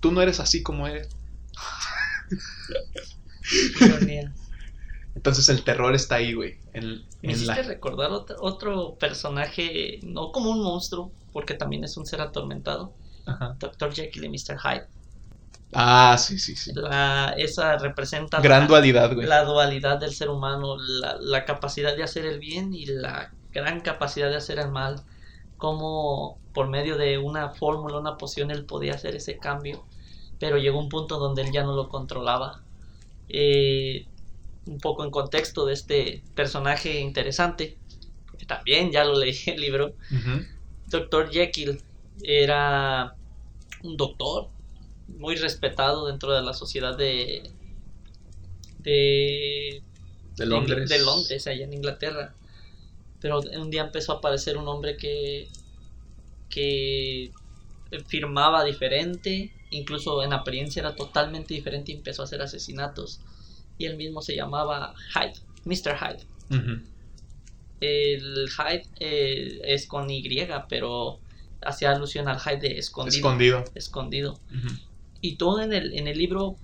tú no eres así como eres. Entonces el terror está ahí, güey. En, Me en hiciste la... recordar otro, otro personaje, no como un monstruo, porque también es un ser atormentado. Ajá. Dr. Jekyll y Mr. Hyde. Ah, sí, sí, sí. La, esa representa Gran la, dualidad, güey. la dualidad del ser humano, la, la capacidad de hacer el bien y la gran capacidad de hacer el mal. Como por medio de una fórmula, una poción, él podía hacer ese cambio, pero llegó un punto donde él ya no lo controlaba. Eh, un poco en contexto de este personaje interesante, que también ya lo leí en el libro, Ujú. Dr. Jekyll era un doctor muy respetado dentro de la sociedad de de, De Londres. de Londres, allá en Inglaterra. Pero un día empezó a aparecer un hombre que que firmaba diferente, incluso en apariencia era totalmente diferente y empezó a hacer asesinatos. Y él mismo se llamaba Hyde, Mr. Hyde. El Hyde eh, es con Y, pero hacía alusión al Hyde de escondido. Escondido. Y todo en el, en el libro,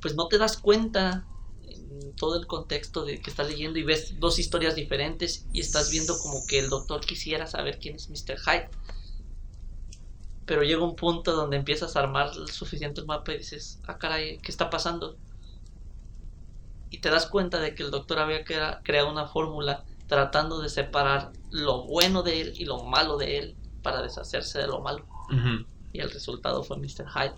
pues no te das cuenta en todo el contexto de que estás leyendo y ves dos historias diferentes y estás viendo como que el doctor quisiera saber quién es Mr. Hyde. Pero llega un punto donde empiezas a armar el suficiente mapa y dices, ah caray, ¿qué está pasando? Y te das cuenta de que el doctor había crea- creado una fórmula tratando de separar lo bueno de él y lo malo de él para deshacerse de lo malo y el resultado fue Mr. Hyde.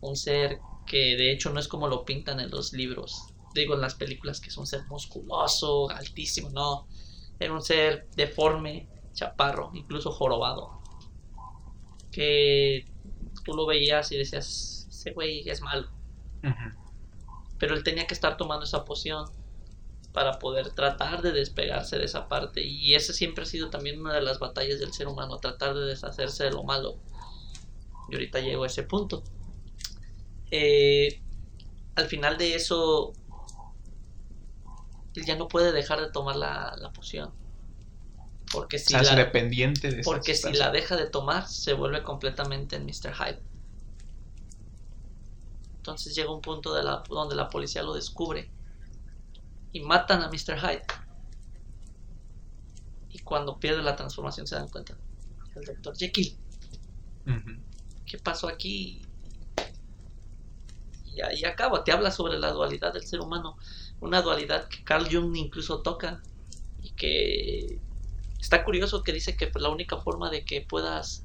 Un ser que de hecho no es como lo pintan en los libros, digo en las películas que es un ser musculoso, altísimo, no. Era un ser deforme, chaparro, incluso jorobado. Que tú lo veías y decías, ese güey es malo. Pero él tenía que estar tomando esa poción para poder tratar de despegarse de esa parte. Y esa siempre ha sido también una de las batallas del ser humano, tratar de deshacerse de lo malo. Y ahorita llego a ese punto. Eh, al final de eso, él ya no puede dejar de tomar la, la poción. Porque si, la, dependiente de porque si la deja de tomar, se vuelve completamente en Mr. Hyde. Entonces llega un punto de la, donde la policía lo descubre y matan a Mr. Hyde. Y cuando pierde la transformación se dan cuenta. El Dr. Jekyll. ¿qué pasó aquí? Y ahí acaba, te habla sobre la dualidad del ser humano. Una dualidad que Carl Jung incluso toca. Y que está curioso que dice que la única forma de que puedas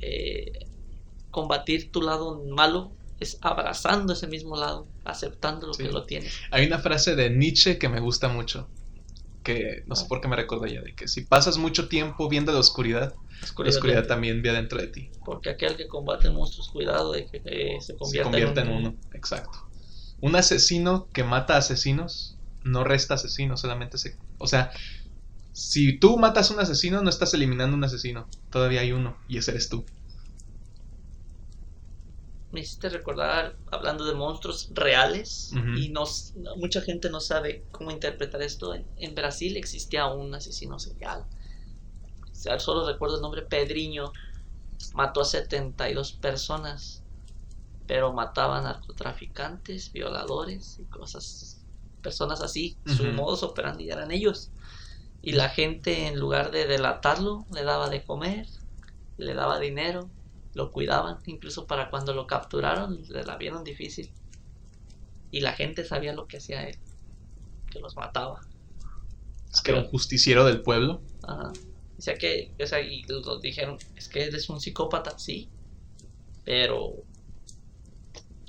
eh, combatir tu lado malo es abrazando ese mismo lado, aceptando lo Sí. que lo tienes. Hay una frase de Nietzsche que me gusta mucho. Que no sé Ah. por qué me recuerdo ya. De que si pasas mucho tiempo viendo la oscuridad, la oscuridad también ve adentro de ti. Porque aquel que combate monstruos, cuidado de que eh, se Se convierta, convierte en un- uno. Exacto. Un asesino que mata asesinos no resta asesinos, solamente se. O sea, si tú matas a un asesino, no estás eliminando un asesino. Todavía hay uno, y ese eres tú. Me hiciste recordar hablando de monstruos reales y no, mucha gente no sabe cómo interpretar esto. En, en Brasil existía un asesino serial. Solo recuerdo el nombre Pedriño. Mató a 72 personas, pero mataba a narcotraficantes, violadores y cosas, personas así. Su Ujú. modus operandi eran ellos. Y la gente en lugar de delatarlo, le daba de comer, le daba dinero, lo cuidaban, incluso para cuando lo capturaron, le la vieron difícil. Y la gente sabía lo que hacía él, que los mataba. Es que era un justiciero del pueblo. Ajá. O sea que, o sea, y los dijeron, es que él es un psicópata, sí, pero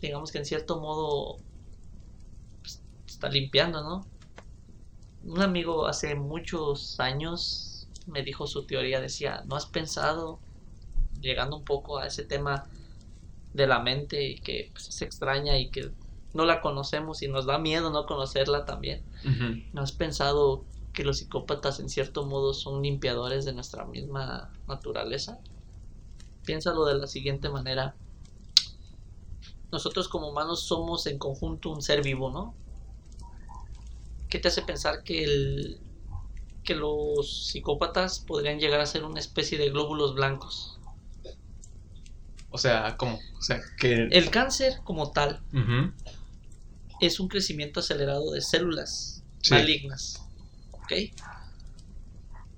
digamos que en cierto modo pues, está limpiando, ¿no? Un amigo hace muchos años me dijo su teoría, decía, ¿no has pensado, llegando un poco a ese tema de la mente y que pues, es extraña y que no la conocemos y nos da miedo no conocerla también? ¿No has pensado que los psicópatas en cierto modo son limpiadores de nuestra misma naturaleza? Piénsalo de la siguiente manera. Nosotros como humanos somos en conjunto un ser vivo, ¿no? ¿Qué te hace pensar que el que los psicópatas podrían llegar a ser una especie de glóbulos blancos? O sea, ¿cómo? O sea, que. El cáncer como tal es un crecimiento acelerado de células Sí. malignas. ¿Ok?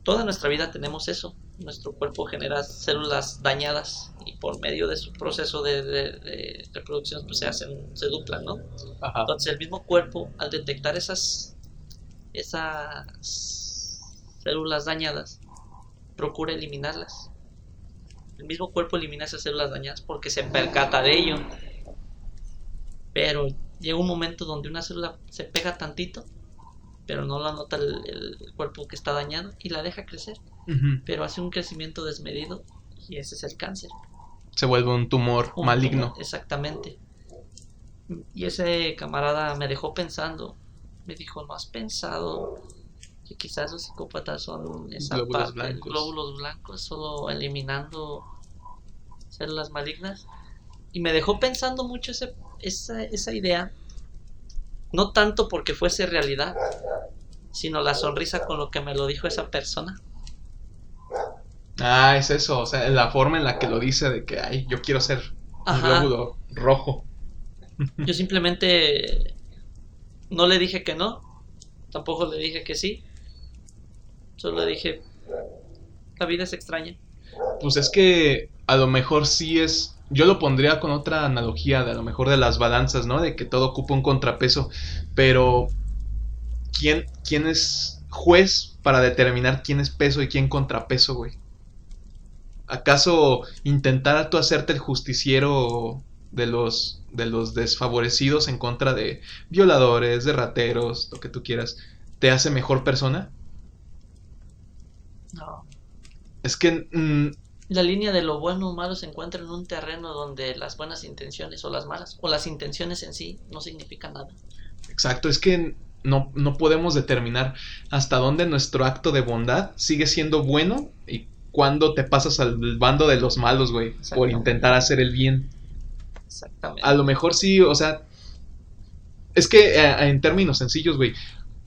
Toda nuestra vida tenemos eso. Nuestro cuerpo genera células dañadas y por medio de su proceso de, de- de reproducción pues, se hacen, se duplan, ¿no? Ajá. Entonces el mismo cuerpo, al detectar esas, esas células dañadas, procura eliminarlas. El mismo cuerpo elimina esas células dañadas porque se percata de ello. Pero llega un momento donde una célula se pega tantito, pero no la nota el, el cuerpo que está dañado y la deja crecer. Pero hace un crecimiento desmedido y ese es el cáncer. Se vuelve un tumor Un maligno. tumor, exactamente. Y ese camarada me dejó pensando. Me dijo, ¿no has pensado que quizás los psicópatas son esa Glóbulos parte, blancos. glóbulos blancos, solo eliminando células malignas? Y me dejó pensando mucho ese- esa, esa idea. No tanto porque fuese realidad, sino la sonrisa con lo que me lo dijo esa persona. Ah, es eso, o sea, la forma en la que lo dice de que, ay, yo quiero ser un Ajá. glóbulo rojo. Yo simplemente no le dije que no, tampoco le dije que sí. Solo le dije, la vida es extraña. Pues es que a lo mejor sí es. Yo lo pondría con otra analogía de a lo mejor de las balanzas, ¿no? De que todo ocupa un contrapeso. Pero. ¿Quién, quién es juez para determinar quién es peso y quién contrapeso, güey? ¿Acaso intentar tú hacerte el justiciero de los, de los desfavorecidos en contra de violadores, de rateros, lo que tú quieras, te hace mejor persona? No. Es que mm, La línea de lo bueno o malo se encuentra en un terreno donde las buenas intenciones o las malas, o las intenciones en sí, no significan nada. Exacto, es que no, no podemos determinar hasta dónde nuestro acto de bondad sigue siendo bueno y cuándo te pasas al bando de los malos, güey, por intentar hacer el bien. Exactamente. A lo mejor sí, o sea, es que eh, en términos sencillos, güey,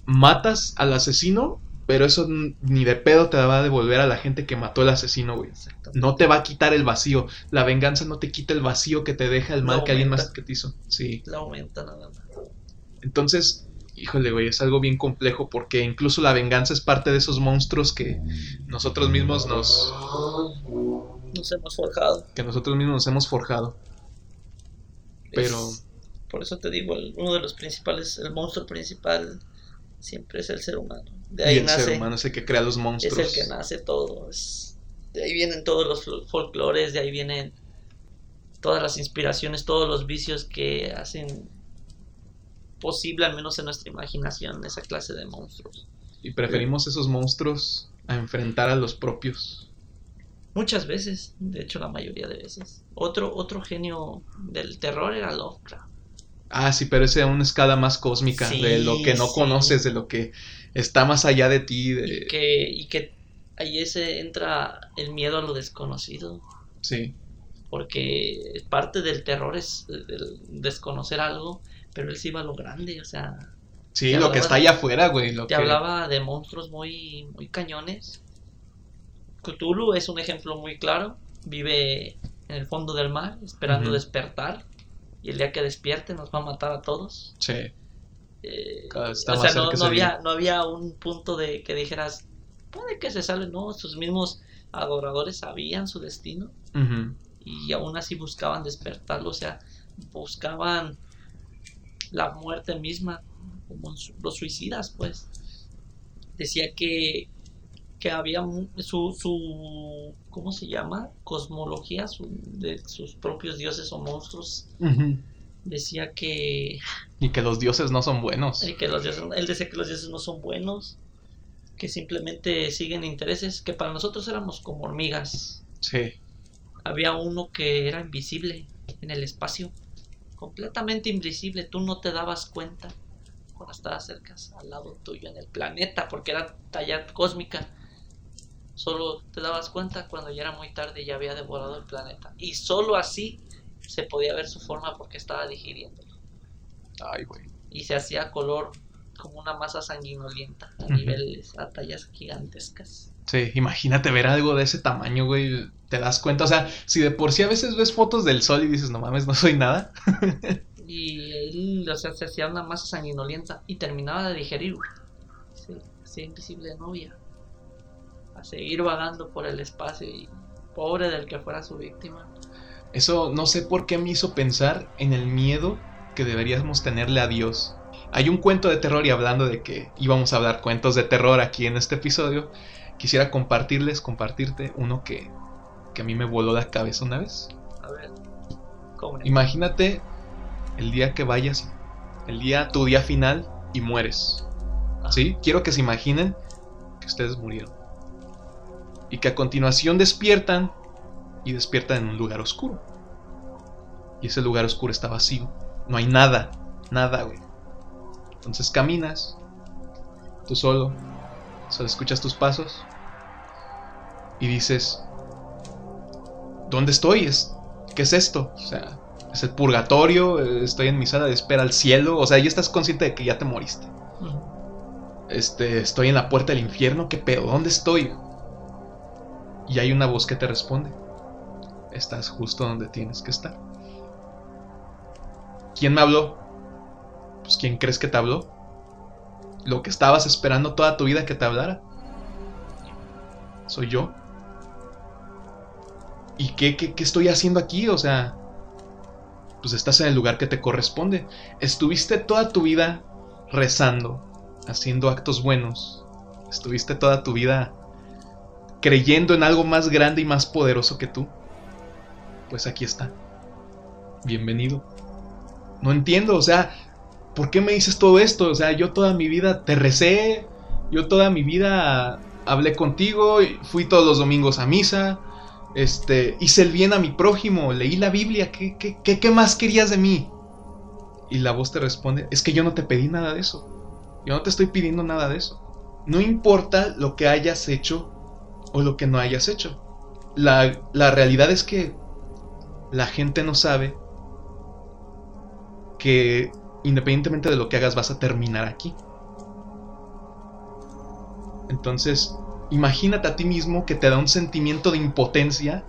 matas al asesino, pero eso ni de pedo te va a devolver a la gente que mató al asesino, güey. No te va a quitar el vacío. La venganza no te quita el vacío que te deja el mal que alguien más que te hizo. Sí. La aumenta nada más. Entonces, híjole, güey, es algo bien complejo porque incluso la venganza es parte de esos monstruos que nosotros mismos nos Nos hemos forjado. que nosotros mismos nos hemos forjado. Pero Es- por eso te digo, uno de los principales, el monstruo principal siempre es el ser humano. De y ahí el nace, ser humano es el que crea los es monstruos. el que nace todo. es- de ahí vienen todos los fol- folclores, de ahí vienen todas las inspiraciones, todos los vicios que hacen posible, al menos en nuestra imaginación, esa clase de monstruos. Y preferimos esos monstruos a enfrentar a los propios. Muchas veces, de hecho la mayoría de veces. Otro, otro genio del terror era Lovecraft. Ah, sí, pero ese a una escala más cósmica, Sí, de lo que no sí. conoces, de lo que está más allá de ti. De... Y que, y que ahí ese entra el miedo a lo desconocido. Sí, Porque parte del terror es el- desconocer algo, pero él sí iba a lo grande, o sea, sí, lo que está de- allá afuera, güey. Lo te que... hablaba de monstruos muy, muy cañones. Cthulhu es un ejemplo muy claro, vive en el fondo del mar esperando despertar y el día que despierte nos va a matar a todos. Sí, Eh, o sea, no, no había, no había un punto de que dijeras, puede que se salve, no, sus mismos adoradores sabían su destino y aún así buscaban despertarlo, o sea, buscaban la muerte misma, como los suicidas, pues. Decía que, que había mu- su, su, ¿cómo se llama? Cosmología su- de sus propios dioses o monstruos. Decía que Y que los dioses no son buenos. y que los dioses, él decía que los dioses no son buenos, que simplemente siguen intereses, que para nosotros éramos como hormigas. Sí. Había uno que era invisible en el espacio, completamente invisible, tú no te dabas cuenta cuando estabas cerca al lado tuyo en el planeta, porque era talla cósmica. Solo te dabas cuenta cuando ya era muy tarde y ya había devorado el planeta. Y solo así se podía ver su forma porque estaba digiriéndolo Ay, güey. y se hacía color como una masa sanguinolienta a niveles, a tallas gigantescas. Sí, imagínate ver algo de ese tamaño, güey. Te das cuenta, o sea, si de por sí a veces ves fotos del sol y dices, no mames, no soy nada. Y él o sea, se hacía una masa sanguinolenta y terminaba de digerir. Se hacía invisible de novia. A seguir vagando por el espacio y pobre del que fuera su víctima. Eso no sé por qué me hizo pensar en el miedo que deberíamos tenerle a Dios. Hay un cuento de terror y hablando de que íbamos a hablar cuentos de terror aquí en este episodio, quisiera compartirles, compartirte uno que, que a mí me voló la cabeza una vez. A ver, ¿cómo? Imagínate el día que vayas, el día, tu día final y mueres. Ah. ¿Sí? Quiero que se imaginen que ustedes murieron. Y que a continuación despiertan y despiertan en un lugar oscuro. Y ese lugar oscuro está vacío. No hay nada, nada, güey. Entonces caminas, tú solo, solo escuchas tus pasos y dices, ¿dónde estoy? Es, ¿Qué es esto? O sea, ¿es el purgatorio? ¿Estoy en mi sala de espera al cielo? O sea, ya estás consciente de que ya te moriste. Este, estoy en la puerta del infierno, ¿qué pedo? ¿Dónde estoy? Y hay una voz que te responde. Estás justo donde tienes que estar. ¿Quién me habló? Pues ¿quién crees que te habló? Lo que estabas esperando toda tu vida que te hablara. Soy yo. ¿Y qué, qué, qué estoy haciendo aquí? O sea, pues estás en el lugar que te corresponde. Estuviste toda tu vida rezando, haciendo actos buenos. Estuviste toda tu vida creyendo en algo más grande y más poderoso que tú. Pues aquí está. Bienvenido. No entiendo, o sea, ¿por qué me dices todo esto? O sea, yo toda mi vida te recé, yo toda mi vida hablé contigo, fui todos los domingos a misa, este, hice el bien a mi prójimo, leí la Biblia, ¿qué, qué, qué, qué más querías de mí? Y la voz te responde, es que yo no te pedí nada de eso. Yo no te estoy pidiendo nada de eso. No importa lo que hayas hecho o lo que no hayas hecho. La, la realidad es que la gente no sabe que independientemente de lo que hagas vas a terminar aquí. Entonces, imagínate a ti mismo que te da un sentimiento de impotencia,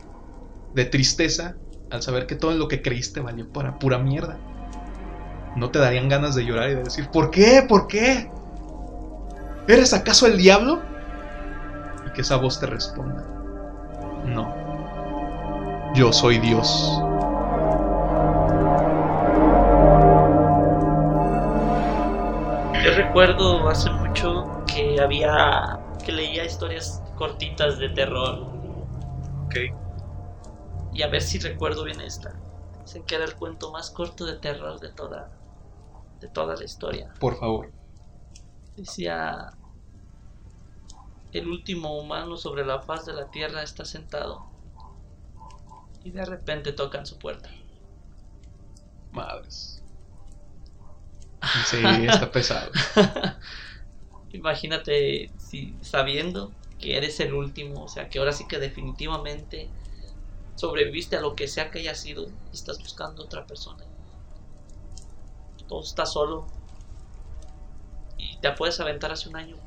de tristeza, al saber que todo lo que creíste valió para pura mierda. ¿No te darían ganas de llorar y de decir, ¿por qué? ¿Por qué? ¿Eres acaso el diablo? Que esa voz te responda, no, yo soy Dios. Yo recuerdo hace mucho que había. que leía historias cortitas de terror. Ok. Y a ver si recuerdo bien esta. Dicen que era el cuento más corto de terror de toda. de toda la historia. Por favor. Decía. El último humano sobre la faz de la tierra está sentado. Y de repente tocan su puerta. Madres. Sí, está pesado. Imagínate si sabiendo que eres el último, o sea que ahora sí que definitivamente sobreviviste a lo que sea que haya sido y estás buscando otra persona. Todo está solo y te puedes aventar hace un año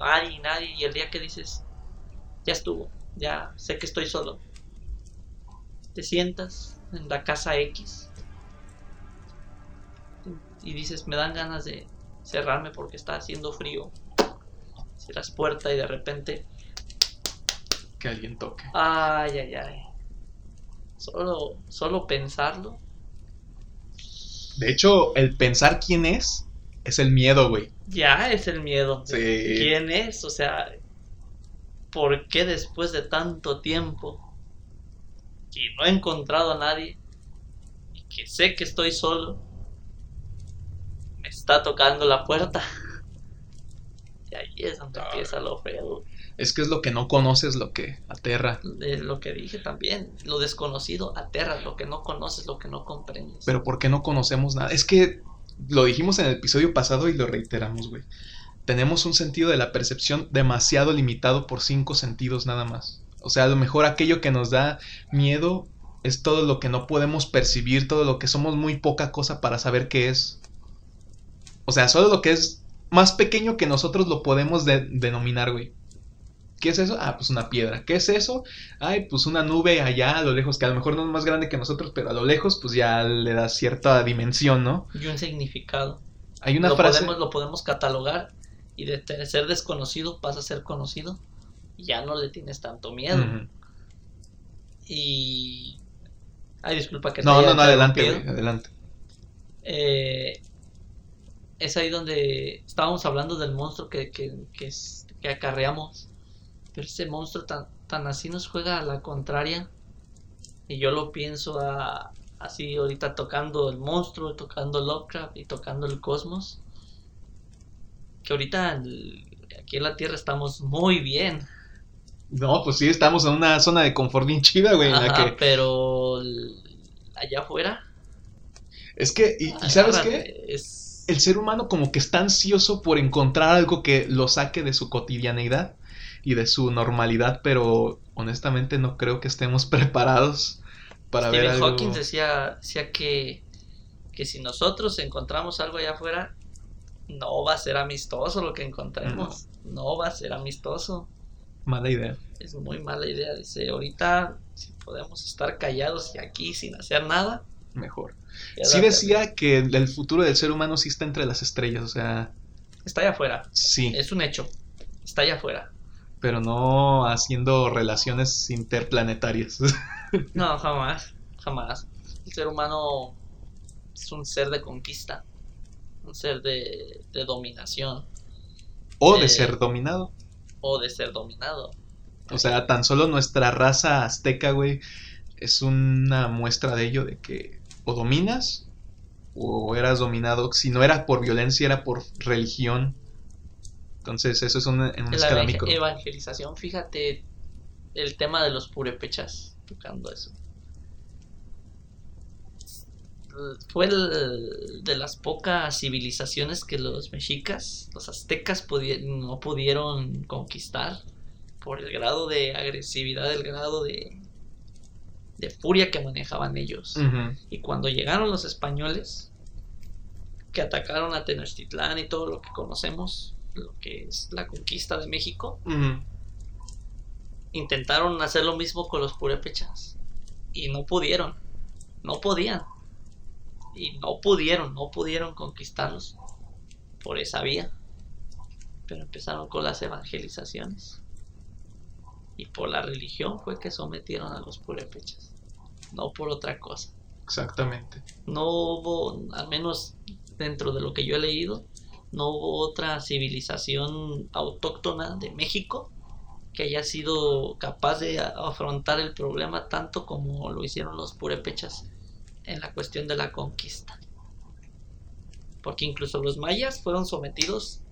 nadie, nadie y el día que dices ya estuvo, ya sé que estoy solo. Te sientas en la casa X y dices, me dan ganas de cerrarme porque está haciendo frío. Cierras puerta y de repente, Que alguien toque. ay, ay, ay. Solo, solo pensarlo. De hecho, el pensar quién es es el miedo, güey. Ya es el miedo. Sí. ¿Quién es? O sea, ¿por qué después de tanto tiempo que no he encontrado a nadie y que sé que estoy solo, me está tocando la puerta? Y ahí es donde Ah. empieza lo feo. Es que es lo que no conoces lo que aterra. Es lo que dije también. Lo desconocido aterra, lo que no conoces, lo que no comprendes. Pero ¿por qué no conocemos nada? Es que lo dijimos en el episodio pasado y lo reiteramos, güey. Tenemos un sentido de la percepción demasiado limitado por cinco sentidos nada más. O sea, a lo mejor aquello que nos da miedo es todo lo que no podemos percibir, todo lo que somos muy poca cosa para saber qué es. O sea, solo lo que es más pequeño que nosotros lo podemos de- denominar, güey. ¿Qué es eso? Ah, pues una piedra. ¿Qué es eso? Ay, pues una nube allá a lo lejos, que a lo mejor no es más grande que nosotros, pero a lo lejos pues ya le da cierta dimensión, ¿no? Y un significado. Hay una lo, frase... podemos, lo podemos catalogar y de ser desconocido pasa a ser conocido y ya no le tienes tanto miedo. Y... Ay, disculpa que No, no, no, adelante, güey, adelante. Eh, es ahí donde estábamos hablando del monstruo que, que, que acarreamos. Ese monstruo tan, tan así nos juega a la contraria. Y yo lo pienso a- así ahorita tocando el monstruo, tocando Lovecraft y tocando el cosmos. Que ahorita el- aquí en la Tierra estamos muy bien. No, pues sí, estamos en una zona de confort bien chida, güey, en la Ajá, que... pero allá afuera. Es que, y, ¿sabes qué? Es... El ser humano como que está ansioso por encontrar algo que lo saque de su cotidianeidad y de su normalidad, pero honestamente no creo que estemos preparados para ver Stephen algo... Hawking decía, decía que, que si nosotros encontramos algo allá afuera, no va a ser amistoso lo que encontremos. No, va a ser amistoso. Mala idea. Es muy mala idea. Dice, ahorita si podemos estar callados y aquí sin hacer nada. Mejor. Sí decía que el el futuro del ser humano sí está entre las estrellas, o sea, Está allá afuera. sí, Es un hecho. Está allá afuera. Pero no haciendo relaciones interplanetarias. No, jamás. Jamás. El ser humano es un ser de conquista. Un ser de, de dominación. o de Eh, ser dominado. O de ser dominado. O sea, tan solo nuestra raza azteca, güey, es una muestra de ello, de que o dominas o eras dominado. Si no era por violencia, era por religión. Entonces, eso es una, en una escala micro. evangelización, fíjate el tema de los purépechas, tocando eso. Fue el- de las pocas civilizaciones que los mexicas, los aztecas, pudi- no pudieron conquistar por el grado de agresividad, el grado de, de furia que manejaban ellos. Y cuando llegaron los españoles, que atacaron a Tenochtitlán y todo lo que conocemos, lo que es la conquista de México, intentaron hacer lo mismo con los purépechas. Y no pudieron. No podían. Y no pudieron, no pudieron conquistarlos por esa vía. Pero empezaron con las evangelizaciones. Y por la religión fue que sometieron a los purépechas. No por otra cosa. Exactamente. no hubo, al menos dentro de lo que yo he leído, no hubo otra civilización autóctona de México que haya sido capaz de afrontar el problema tanto como lo hicieron los purépechas en la cuestión de la conquista. Porque incluso los mayas fueron sometidos,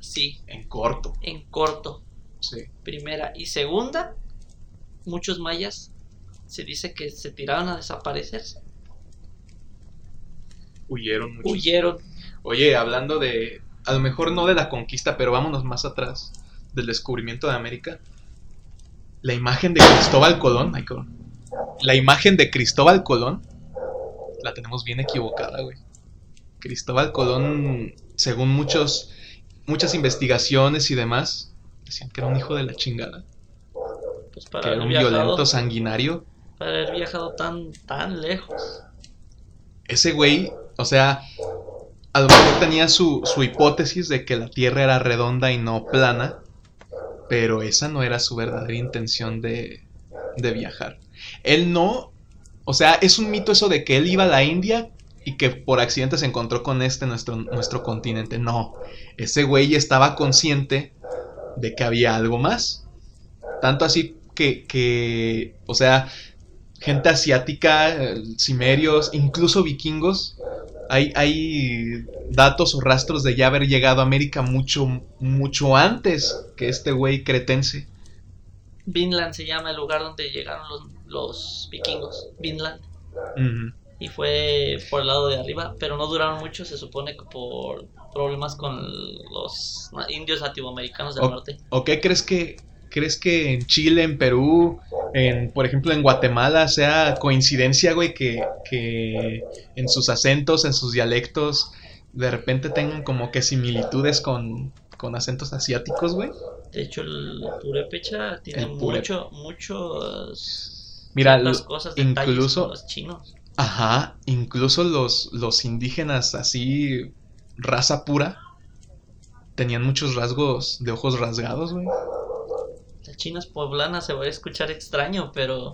sí, En corto. en corto, Sí. primera y segunda, muchos mayas se dice que se tiraron a desaparecerse, Huyeron huyeron Oye, hablando de, a lo mejor no de la conquista, pero vámonos más atrás, del descubrimiento de América. La imagen de Cristóbal Colón. La imagen de Cristóbal Colón la tenemos bien equivocada, güey. Cristóbal Colón, según muchos, muchas investigaciones y demás, decían que era un hijo de la chingada, pues que para era haber un viajado, violento sanguinario. para haber viajado tan tan lejos ese güey, o sea, a lo mejor tenía su, su hipótesis de que la Tierra era redonda y no plana, pero esa no era su verdadera intención de, de viajar. Él no, o sea, es un mito eso de que él iba a la India y que por accidente se encontró con este, nuestro, nuestro continente. No, ese güey estaba consciente de que había algo más. Tanto así que, que o sea, gente asiática, eh, cimerios, incluso vikingos. Hay, hay datos o rastros de ya haber llegado a América mucho, mucho antes que este güey cretense. Vinland se llama el lugar donde llegaron los, los vikingos Vinland. Y fue por el lado de arriba pero no duraron mucho se supone que por problemas con los indios latinoamericanos del norte. ¿O qué crees que crees que en Chile, en Perú, en por ejemplo en Guatemala sea coincidencia, güey, que, que en sus acentos, en sus dialectos, de repente tengan como que similitudes con, con acentos asiáticos, güey? De hecho, el purépecha tiene El mucho, muchos. Mira, cosas, incluso- los chinos. Ajá, incluso los, los indígenas así, raza pura, tenían muchos rasgos de ojos rasgados, güey. Chinas poblanas se va a escuchar extraño, pero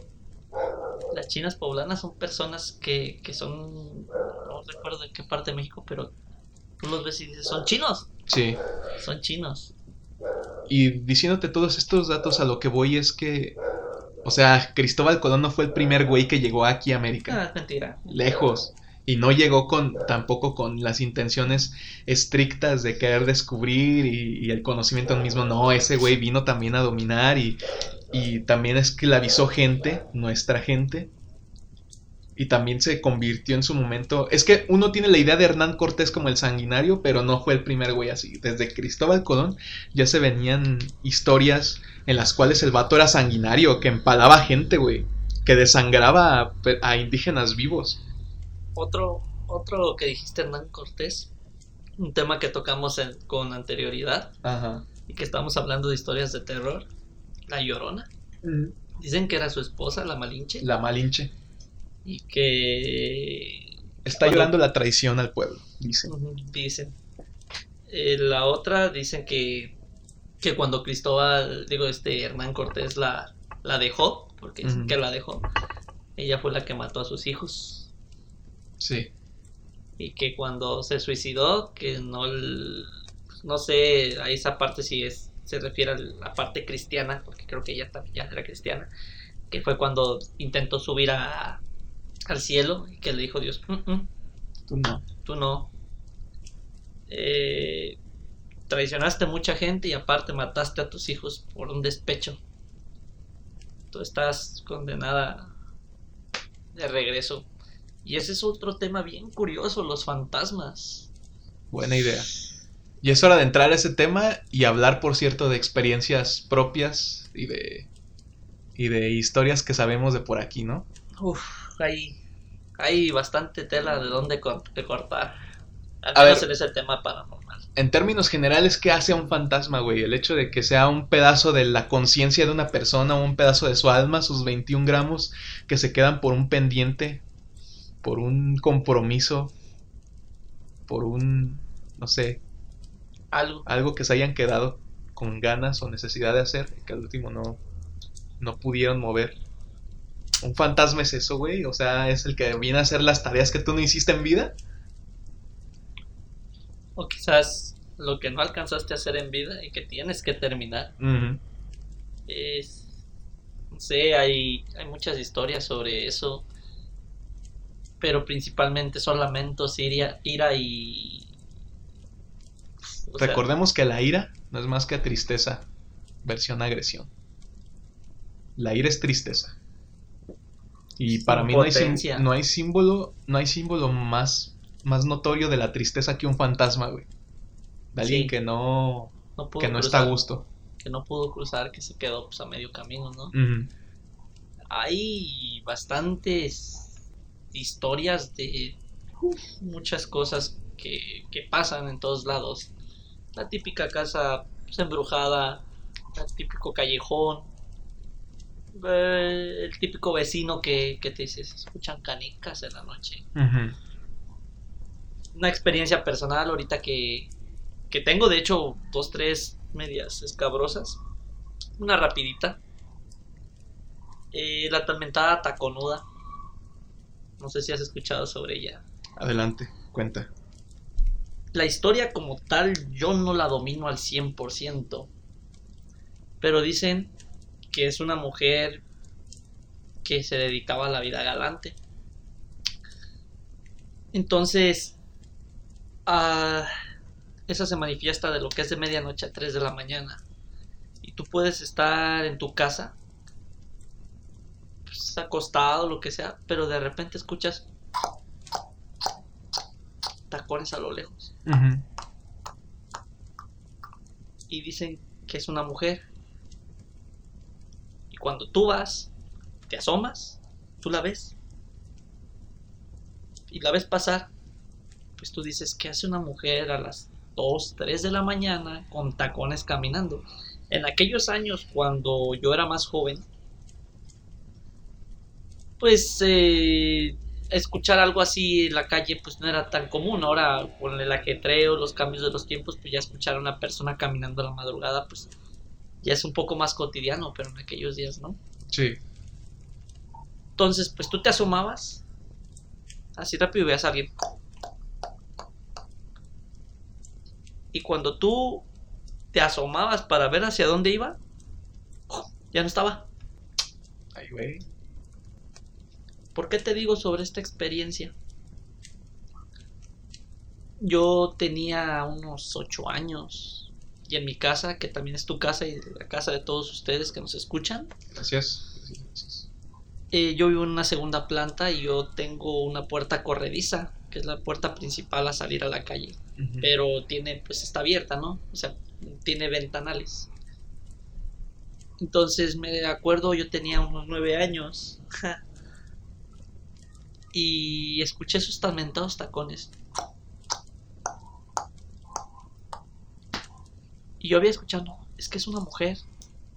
las chinas poblanas son personas que, que son, no recuerdo de qué parte de México, pero tú los ves y dices, son chinos, Sí. son chinos. Y diciéndote todos estos datos, a lo que voy es que, o sea, Cristóbal Colón no fue el primer güey que llegó aquí a América. Ah, es mentira. lejos. Y no llegó con tampoco con las intenciones estrictas de querer descubrir y, el conocimiento mismo. No, ese güey vino también a dominar y, y también esclavizó gente, nuestra gente. Y también se convirtió en su momento. Es que uno tiene la idea de Hernán Cortés como el sanguinario, pero no fue el primer güey así. Desde Cristóbal Colón ya se venían historias en las cuales el vato era sanguinario, que empalaba gente, güey. Que desangraba a indígenas vivos. Otro, otro que dijiste, Hernán Cortés, un tema que tocamos en- con anterioridad Ajá. y que estamos hablando de historias de terror, La Llorona. Dicen que era su esposa, la Malinche, La Malinche. y que Está Cuando- llorando la traición al pueblo, dicen. Dicen. Eh, la otra dicen que, que cuando Cristóbal, digo, este Hernán Cortés la, la dejó, porque dicen Ujú. que la dejó, ella fue la que mató a sus hijos. Sí. Y que cuando se suicidó, que no, el- no sé a esa parte si es se refiere a la parte cristiana, porque creo que ella también ya era cristiana, que fue cuando intentó subir a, al cielo y que le dijo Dios, "Mm, mm, Tú no. tú no. Eh, traicionaste mucha gente y aparte mataste a tus hijos por un despecho. Tú estás condenada de regreso. Y ese es otro tema bien curioso, los fantasmas. Buena idea. Y es hora de entrar a ese tema y hablar, por cierto, de experiencias propias y de. y de historias que sabemos de por aquí, ¿no? Uf, hay, hay bastante tela de dónde cor- de cortar. Al A menos ver. en ese tema paranormal. En términos generales, ¿qué hace a un fantasma, güey? El hecho de que sea un pedazo de la conciencia de una persona o un pedazo de su alma, sus 21 gramos, que se quedan por un pendiente, por un compromiso, por un. no sé, Algo. algo que se hayan quedado con ganas o necesidad de hacer y que al último no, no pudieron mover. Un fantasma es eso, güey. O sea, es el que viene a hacer las tareas que tú no hiciste en vida. O quizás lo que no alcanzaste a hacer en vida y que tienes que terminar. Es, no sé, hay, hay muchas historias sobre eso, pero principalmente son lamentos, ira, ira y... o sea, Recordemos que la ira no es más que tristeza, versión agresión. La ira es tristeza. Y para mí no hay, no símbolo, no hay símbolo más, más notorio de la tristeza que un fantasma, güey. De alguien Sí. que no, que no está a gusto. que no pudo cruzar, que se quedó pues, a medio camino, ¿no? Hay bastantes historias de uf, muchas cosas que, que pasan en todos lados. La típica casa pues, embrujada, el típico callejón, eh, el típico vecino que, que te dice, se escuchan canicas en la noche. Una experiencia personal ahorita que, que tengo, de hecho, dos, tres medias escabrosas. Una rapidita. Eh, la atormentada taconuda. No sé si has escuchado sobre ella. Adelante, cuenta. La historia como tal yo no la domino al 100%. Pero dicen que es una mujer que se dedicaba a la vida galante. Entonces, ah, esa se manifiesta de lo que es de medianoche a 3 de la mañana. Y tú puedes estar en tu casa, pues, acostado, lo que sea, pero de repente escuchas tacones a lo lejos. Y dicen que es una mujer. Y cuando tú vas, te asomas, tú la ves. Y la ves pasar, pues tú dices, ¿qué hace una mujer a las 2, 3 de la mañana con tacones caminando? En aquellos años, cuando yo era más joven, pues eh, escuchar algo así en la calle pues no era tan común. Ahora con el ajetreo, los cambios de los tiempos, pues ya escuchar a una persona caminando a la madrugada pues ya es un poco más cotidiano, pero en aquellos días no. Sí. Entonces pues tú te asomabas así rápido y veías a alguien. Y cuando tú te asomabas para ver hacia dónde iba, ya no estaba. Ay, güey. ¿Por qué te digo sobre esta experiencia? Yo tenía unos 8 años y en mi casa, que también es tu casa y la casa de todos ustedes que nos escuchan, Gracias. Gracias. eh, yo vivo en una segunda planta y yo tengo una puerta corrediza, que es la puerta principal a salir a la calle. Pero tiene, pues está abierta, ¿no? O sea, tiene ventanales. Entonces me acuerdo, yo tenía unos nueve años y escuché esos tan mentados tacones. Y yo había escuchado, "No, es que es una mujer,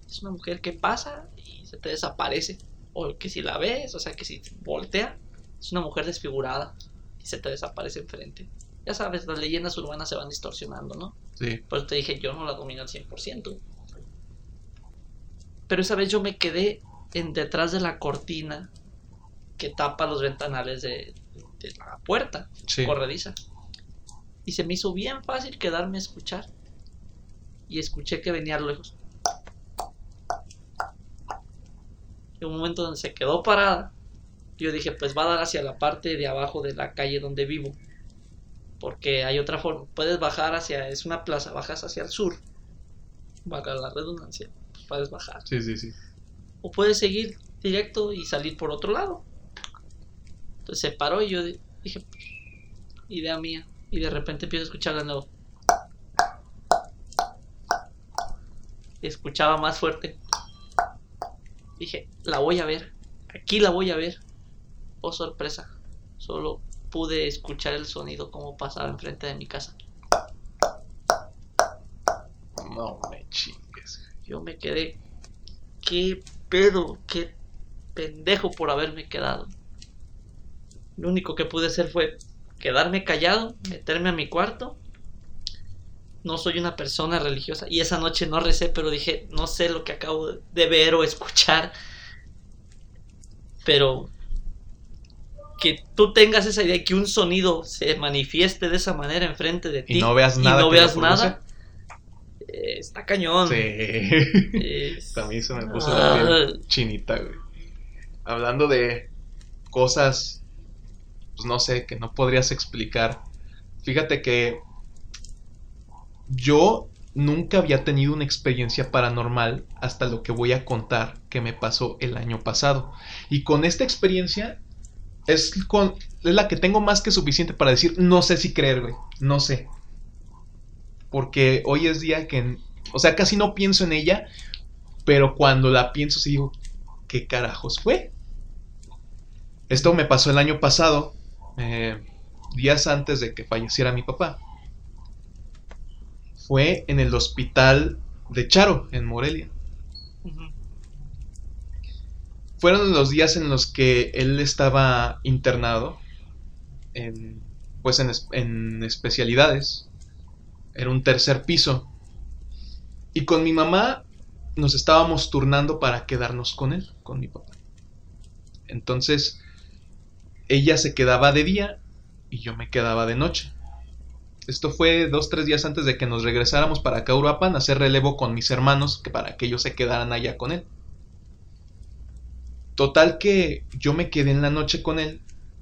es una mujer que pasa y se te desaparece. O que si la ves, o sea, que si voltea, es una mujer desfigurada y se te desaparece enfrente. Ya sabes, las leyendas urbanas se van distorsionando, ¿no? Sí. Por eso te dije, yo no la domino al 100%. Pero esa vez yo me quedé en detrás de la cortina que tapa los ventanales de, de la puerta Sí. corrediza. Y se me hizo bien fácil quedarme a escuchar. Y escuché que venía a lo lejos. Y un momento donde se quedó parada. Yo dije, pues va a dar hacia la parte de abajo de la calle donde vivo. Porque hay otra forma. Puedes bajar hacia. Es una plaza, bajas hacia el sur. Vaga la redundancia. Puedes bajar. Sí, sí, sí. O puedes seguir directo y salir por otro lado. Entonces se paró y yo di- dije, "Pues, idea mía. Y de repente empiezo a escuchar de nuevo. Escuchaba más fuerte. Dije, la voy a ver. Aquí la voy a ver. Oh, sorpresa. Solo pude escuchar el sonido como pasaba enfrente de mi casa. No me chingues. Yo me quedé. ¿Qué pedo? ¿Qué pendejo por haberme quedado? Lo único que pude hacer fue quedarme callado, meterme a mi cuarto. No soy una persona religiosa y esa noche no recé, pero dije, no sé lo que acabo de ver o escuchar. Pero que tú tengas esa idea que un sonido se manifieste de esa manera enfrente de ti Y no veas nada. no veas eh, está cañón. Sí. Es- También se me puso la Ah. piel chinita, güey. Hablando de cosas, pues no sé, que no podrías explicar. Fíjate que yo nunca había tenido una experiencia paranormal hasta lo que voy a contar que me pasó el año pasado. Y con esta experiencia es, con, es la que tengo más que suficiente para decir, no sé si creer, güey. No sé. Porque hoy es día que, o sea, casi no pienso en ella, pero cuando la pienso sí digo, ¿qué carajos fue? Esto me pasó el año pasado, eh, días antes de que falleciera mi papá. Fue en el hospital de Charo, en Morelia. Fueron los días en los que él estaba internado, en, pues en, en especialidades. Era un tercer piso. Y con mi mamá nos estábamos turnando para quedarnos con él, con mi papá. Entonces, ella se quedaba de día y yo me quedaba de noche. Esto fue dos, tres días antes de que nos regresáramos para acá a Uruapan a hacer relevo con mis hermanos, que para que ellos se quedaran allá con él. Total que yo me quedé en la noche con él.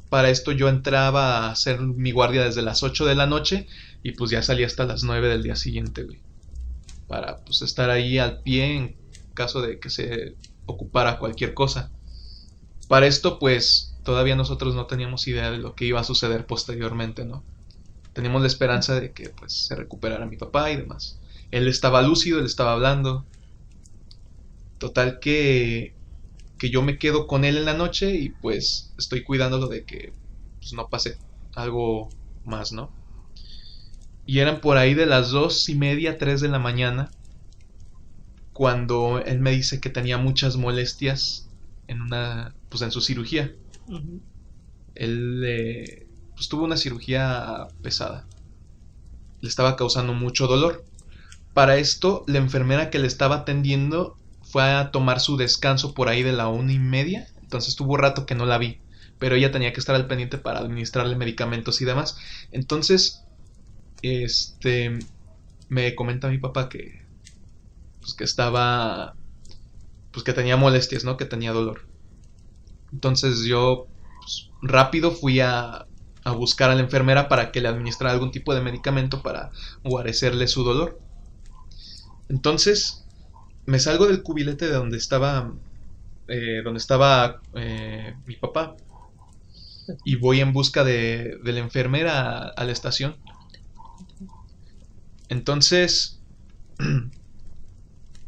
Para esto yo entraba a hacer mi guardia desde las 8 de la noche y pues ya salía hasta las 9 del día siguiente, güey. Para pues estar ahí al pie en caso de que se ocupara cualquier cosa. Para esto pues todavía nosotros no teníamos idea de lo que iba a suceder posteriormente, ¿no? Teníamos la esperanza de que pues se recuperara mi papá y demás. Él estaba lúcido, él estaba hablando. Total que que yo me quedo con él en la noche y pues estoy cuidándolo de que pues, no pase algo más, ¿no? Y eran por ahí de las dos y media, tres de la mañana cuando él me dice que tenía muchas molestias en una, pues en su cirugía. Él pues tuvo una cirugía pesada. Le estaba causando mucho dolor. Para esto, la enfermera que le estaba atendiendo fue a tomar su descanso por ahí de la una y media. Entonces tuvo rato que no la vi. Pero ella tenía que estar al pendiente para administrarle medicamentos y demás. Entonces, este, me comenta mi papá que, pues que estaba, pues que tenía molestias, ¿no? Que tenía dolor. Entonces yo pues, rápido fui a, a buscar a la enfermera para que le administrara algún tipo de medicamento para guarecerle su dolor. Entonces me salgo del cubilete de donde estaba, eh, donde estaba eh, mi papá y voy en busca de, de la enfermera a, a la estación. Entonces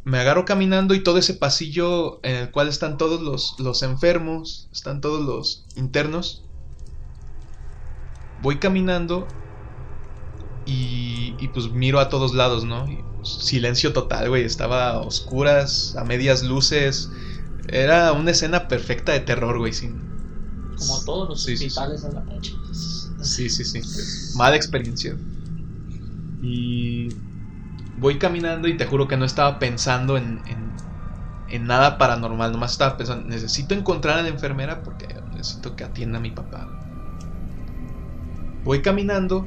me agarro caminando y todo ese pasillo en el cual están todos los, los enfermos, están todos los internos. Voy caminando y, y pues miro a todos lados, ¿no? Y, pues, silencio total, güey. Estaba a oscuras, a medias luces. Era una escena perfecta de terror, güey. Sin... Como todos los Sí, sí, sí. hospitales a la noche. Sí, sí, sí. Mala experiencia. Y voy caminando y te juro que no estaba pensando en, en, en nada paranormal. Nomás estaba pensando, necesito encontrar a la enfermera porque necesito que atienda a mi papá. Voy caminando,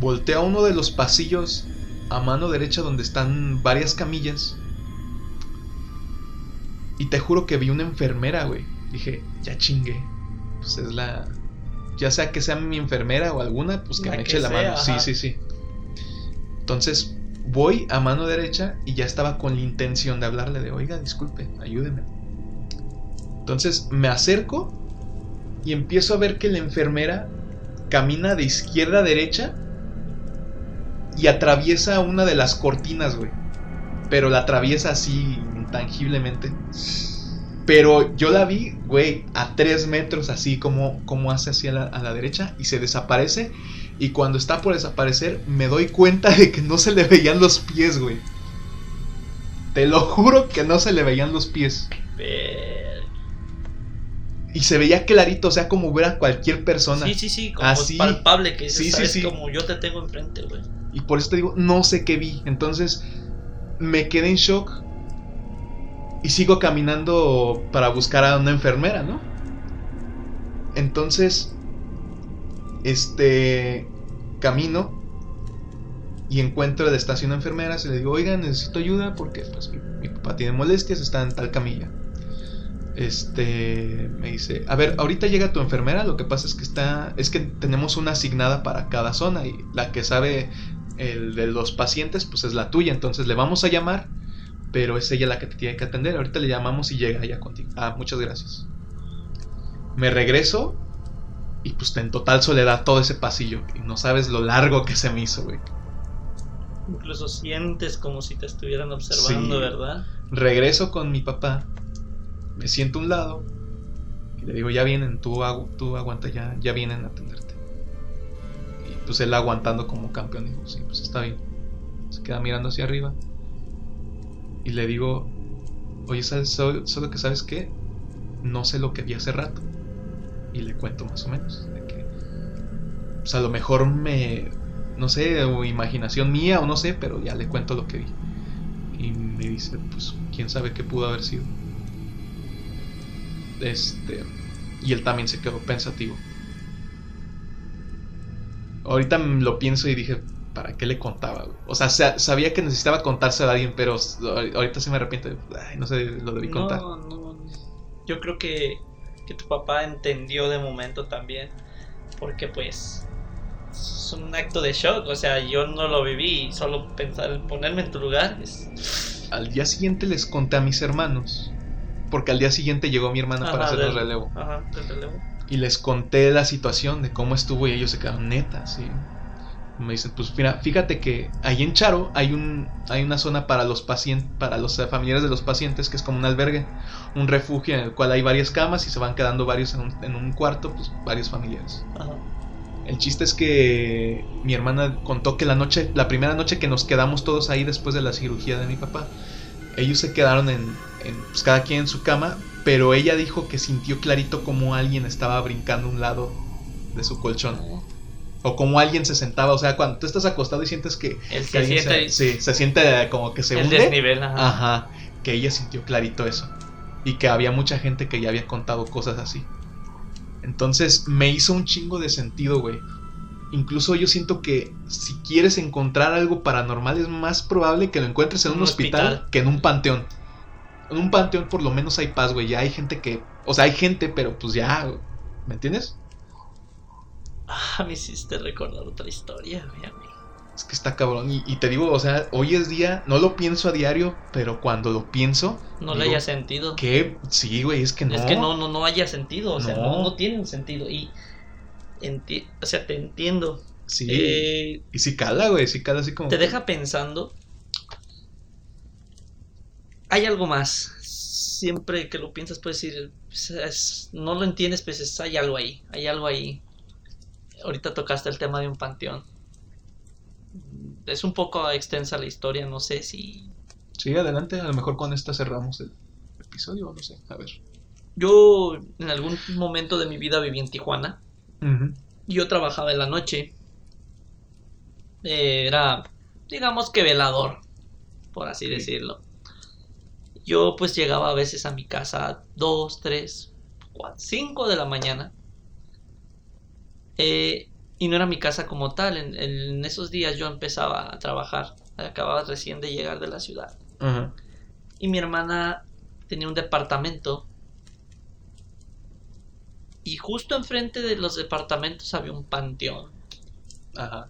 volteo a uno de los pasillos a mano derecha donde están varias camillas. Y te juro que vi una enfermera, güey. Dije, ya chingue. Pues es la, ya sea que sea mi enfermera o alguna, pues que La me que eche la mano. Sí, sí, sí. Entonces voy a mano derecha y ya estaba con la intención de hablarle de, oiga, disculpe, ayúdeme. Entonces me acerco y empiezo a ver que la enfermera camina de izquierda a derecha y atraviesa una de las cortinas, güey. Pero la atraviesa así intangiblemente. Pero yo la vi, güey, a tres metros, así como, como hace hacia la, a la derecha y se desaparece. Y cuando está por desaparecer, me doy cuenta de que no se le veían los pies, güey. Te lo juro que no se le veían los pies. Y se veía clarito, o sea, como ver a cualquier persona. Sí, sí, sí, como Así. palpable que Sí, sí, sí. como yo te tengo enfrente, güey. Y por eso te digo, no sé qué vi. Entonces me quedé en shock. Y sigo caminando para buscar a una enfermera, ¿no? Entonces, este, camino y encuentro la estación de enfermeras y le digo, oiga, necesito ayuda porque pues, mi, mi papá tiene molestias, está en tal camilla. Este, me dice, a ver, ahorita llega tu enfermera, lo que pasa es que está, es que tenemos una asignada para cada zona y la que sabe el de los pacientes, pues es la tuya, entonces le vamos a llamar, pero es ella la que te tiene que atender, ahorita le llamamos y llega ya contigo. Ah, muchas gracias. Me regreso y pues en total soledad todo ese pasillo y no sabes lo largo que se me hizo, güey. Incluso sientes como si te estuvieran observando, Sí. ¿verdad? Regreso con mi papá, me siento a un lado y le digo, ya vienen, tú, agu- tú aguanta, ya, ya vienen a atenderte. Y pues él aguantando como campeón, digo, sí, pues está bien. Se queda mirando hacia arriba y le digo, oye, ¿sabes? Solo, solo que sabes qué, no sé lo que vi hace rato. Y le cuento más o menos, de que, pues a lo mejor me, no sé, o imaginación mía o no sé, pero ya le cuento lo que vi. Y me dice, pues, quién sabe qué pudo haber sido. Este. Y él también se quedó pensativo. Ahorita lo pienso y dije, ¿para qué le contaba? güey? O sea, sa- sabía que necesitaba contarse a alguien, pero ahorita sí me arrepiento. Ay, no sé, lo debí contar. No, no. Yo creo que, que tu papá entendió de momento también. Porque pues es un acto de shock. O sea, yo no lo viví. Solo pensar, ponerme en tu lugar es... Al día siguiente les conté a mis hermanos. Porque al día siguiente llegó mi hermana para hacer el del- relevo. Ajá, del relevo. Y les conté la situación de cómo estuvo y ellos se quedaron netas, sí. Me dicen, pues mira, fíjate que ahí en Charo hay un hay una zona para los pacientes, para los eh, familiares de los pacientes que es como un albergue, un refugio en el cual hay varias camas y se van quedando varios en un, en un cuarto, pues varios familiares. Ajá. El chiste es que mi hermana contó que la noche, la primera noche que nos quedamos todos ahí después de la cirugía de mi papá, ellos se quedaron en, en, pues, cada quien en su cama, pero ella dijo que sintió clarito como alguien estaba brincando a un lado de su colchón. O como alguien se sentaba, o sea, cuando tú estás acostado y sientes que, El que se siente- se, sí, se siente como que se el hunde. desnivel, ajá. Ajá, que ella sintió clarito eso. Y que había mucha gente que ya había contado cosas así. Entonces me hizo un chingo de sentido, güey. Incluso yo siento que si quieres encontrar algo paranormal es más probable que lo encuentres en un, Un hospital, hospital. que en un panteón. En un panteón por lo menos hay paz, güey. Ya hay gente que... O sea, hay gente, pero pues ya... ¿Me entiendes? Ah, me hiciste recordar otra historia, mi amigo. Es que está cabrón. Y, y te digo, o sea, hoy es día... No lo pienso a diario, pero cuando lo pienso... No le haya sentido. Que sí, güey, es que no. Es que no, no, no haya sentido, o sea, No. no, no tiene un sentido. Y, enti- o sea, te entiendo. Sí. Eh, Y si cala, güey, si cala así como... te deja pensando. Hay algo más. Siempre que lo piensas puedes decir, pues, es- no lo entiendes, pues es- hay algo ahí, hay algo ahí. Ahorita tocaste el tema de un panteón. Es un poco extensa la historia, no sé si... Sí, adelante, a lo mejor con esta cerramos el episodio, no sé, a ver. Yo en algún momento de mi vida viví en Tijuana. Yo trabajaba en la noche. Eh, era, digamos que velador, por así Sí. decirlo. Yo pues llegaba a veces a mi casa a 2, 3, 4, 5 de la mañana. Eh, y no era mi casa como tal. En, en esos días yo empezaba a trabajar. Acababa recién de llegar de la ciudad. Y mi hermana tenía un departamento. Y justo enfrente de los departamentos había un panteón. Ajá.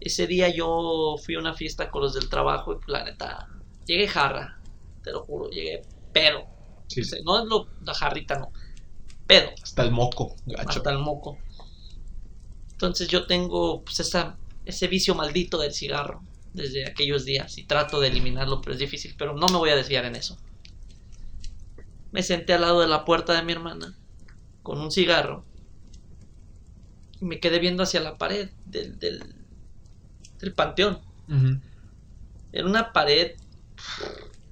Ese día yo fui a una fiesta con los del trabajo y la neta, llegué jarra, te lo juro, llegué pedo. Sí, No es lo, la jarrita, no, pedo, Hasta el moco, gacho. hasta el moco. Entonces yo tengo pues esa, ese vicio maldito del cigarro desde aquellos días y trato de eliminarlo, pero es difícil, pero no me voy a desviar en eso. Me senté al lado de la puerta de mi hermana con un cigarro y me quedé viendo hacia la pared del, del, del panteón. Ujú. En una pared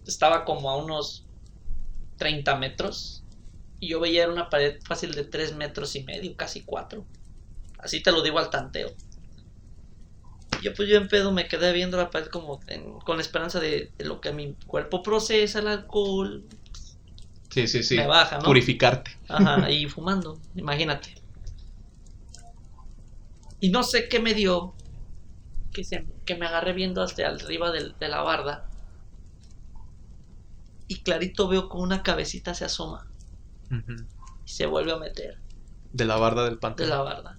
estaba como a unos 30 metros. Y yo veía era una pared fácil de 3 metros y medio, casi 4. Así te lo digo al tanteo. Yo pues yo en pedo me quedé viendo la pared como en- con la esperanza de, de lo que mi cuerpo procesa el alcohol. Sí, sí, sí. Me baja, ¿no? Purificarte. Ajá, y fumando, imagínate. Y no sé qué me dio, que, se- que me agarré viendo hasta arriba del- de la barda. Y clarito veo como una cabecita se asoma y se vuelve a meter De la barda del de panteón. la barda.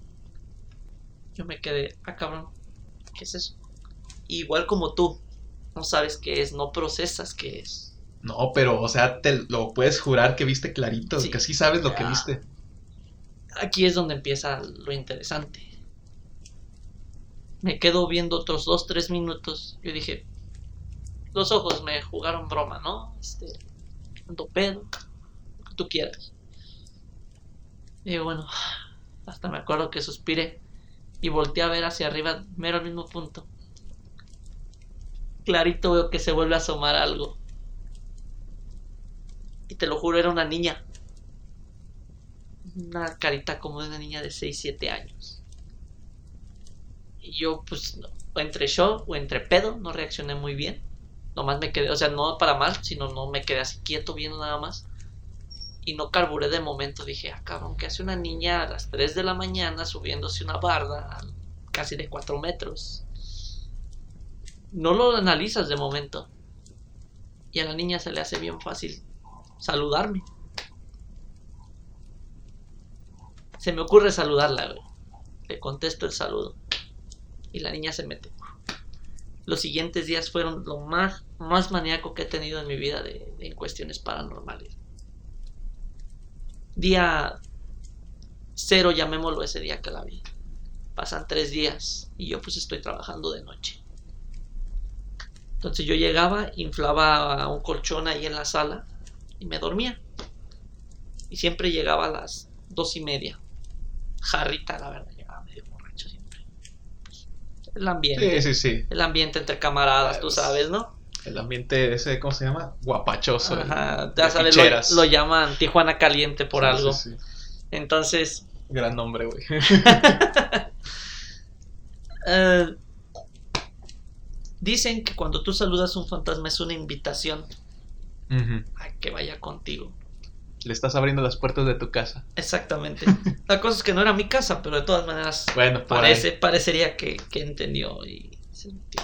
Yo me quedé, ah cabrón, ¿qué es eso? Igual como tú, no sabes qué es, no procesas qué es. No, pero, o sea, te lo puedes jurar que viste clarito, Sí. que sí sabes lo que Ah. viste. Aquí es donde empieza lo interesante. Me quedo viendo otros dos, tres minutos. Yo dije, los ojos me jugaron broma, ¿no? Este, ando pedo, lo que tú quieras. Y bueno, hasta me acuerdo que suspiré y volteé a ver hacia arriba, mero al mismo punto. Clarito veo que se vuelve a asomar algo. Y te lo juro, era una niña una carita como de una niña de 6, 7 años. Y yo, pues, no, entre shock o entre pedo, no reaccioné muy bien. Nomás me quedé, o sea, no para mal, sino no me quedé así quieto viendo nada más. Y no carburé de momento. Dije, ah, cabrón, ¿qué hace una niña a las 3 de la mañana subiéndose una barda casi de 4 metros? No lo analizas de momento. Y a la niña se le hace bien fácil saludarme. Se me ocurre saludarla, güey. Le contesto el saludo. Y la niña se mete. Los siguientes días fueron lo más, más maníaco que he tenido en mi vida de, de- en cuestiones paranormales. Día cero, llamémoslo ese día que la vi. Pasan tres días y yo pues estoy trabajando de noche. Entonces yo llegaba, inflaba un colchón ahí en la sala y me dormía. Y siempre llegaba a las dos y media. Jarrita, la verdad, llegaba medio borracho siempre. Pues, el ambiente. Sí, sí, sí. El ambiente entre camaradas, tú Pues, sabes, ¿no? El ambiente ese, ¿cómo se llama? Guapachoso. Ajá, ya sabes, lo, lo llaman Tijuana Caliente por Sí, algo. sí, sí. Entonces, Gran nombre, güey. eh, dicen que cuando tú saludas a un fantasma es una invitación Ujú. a que vaya contigo. Le estás abriendo las puertas de tu casa. Exactamente. La cosa es que no era mi casa, pero de todas maneras Bueno, parece, ahí. parecería que, que entendió y se metió.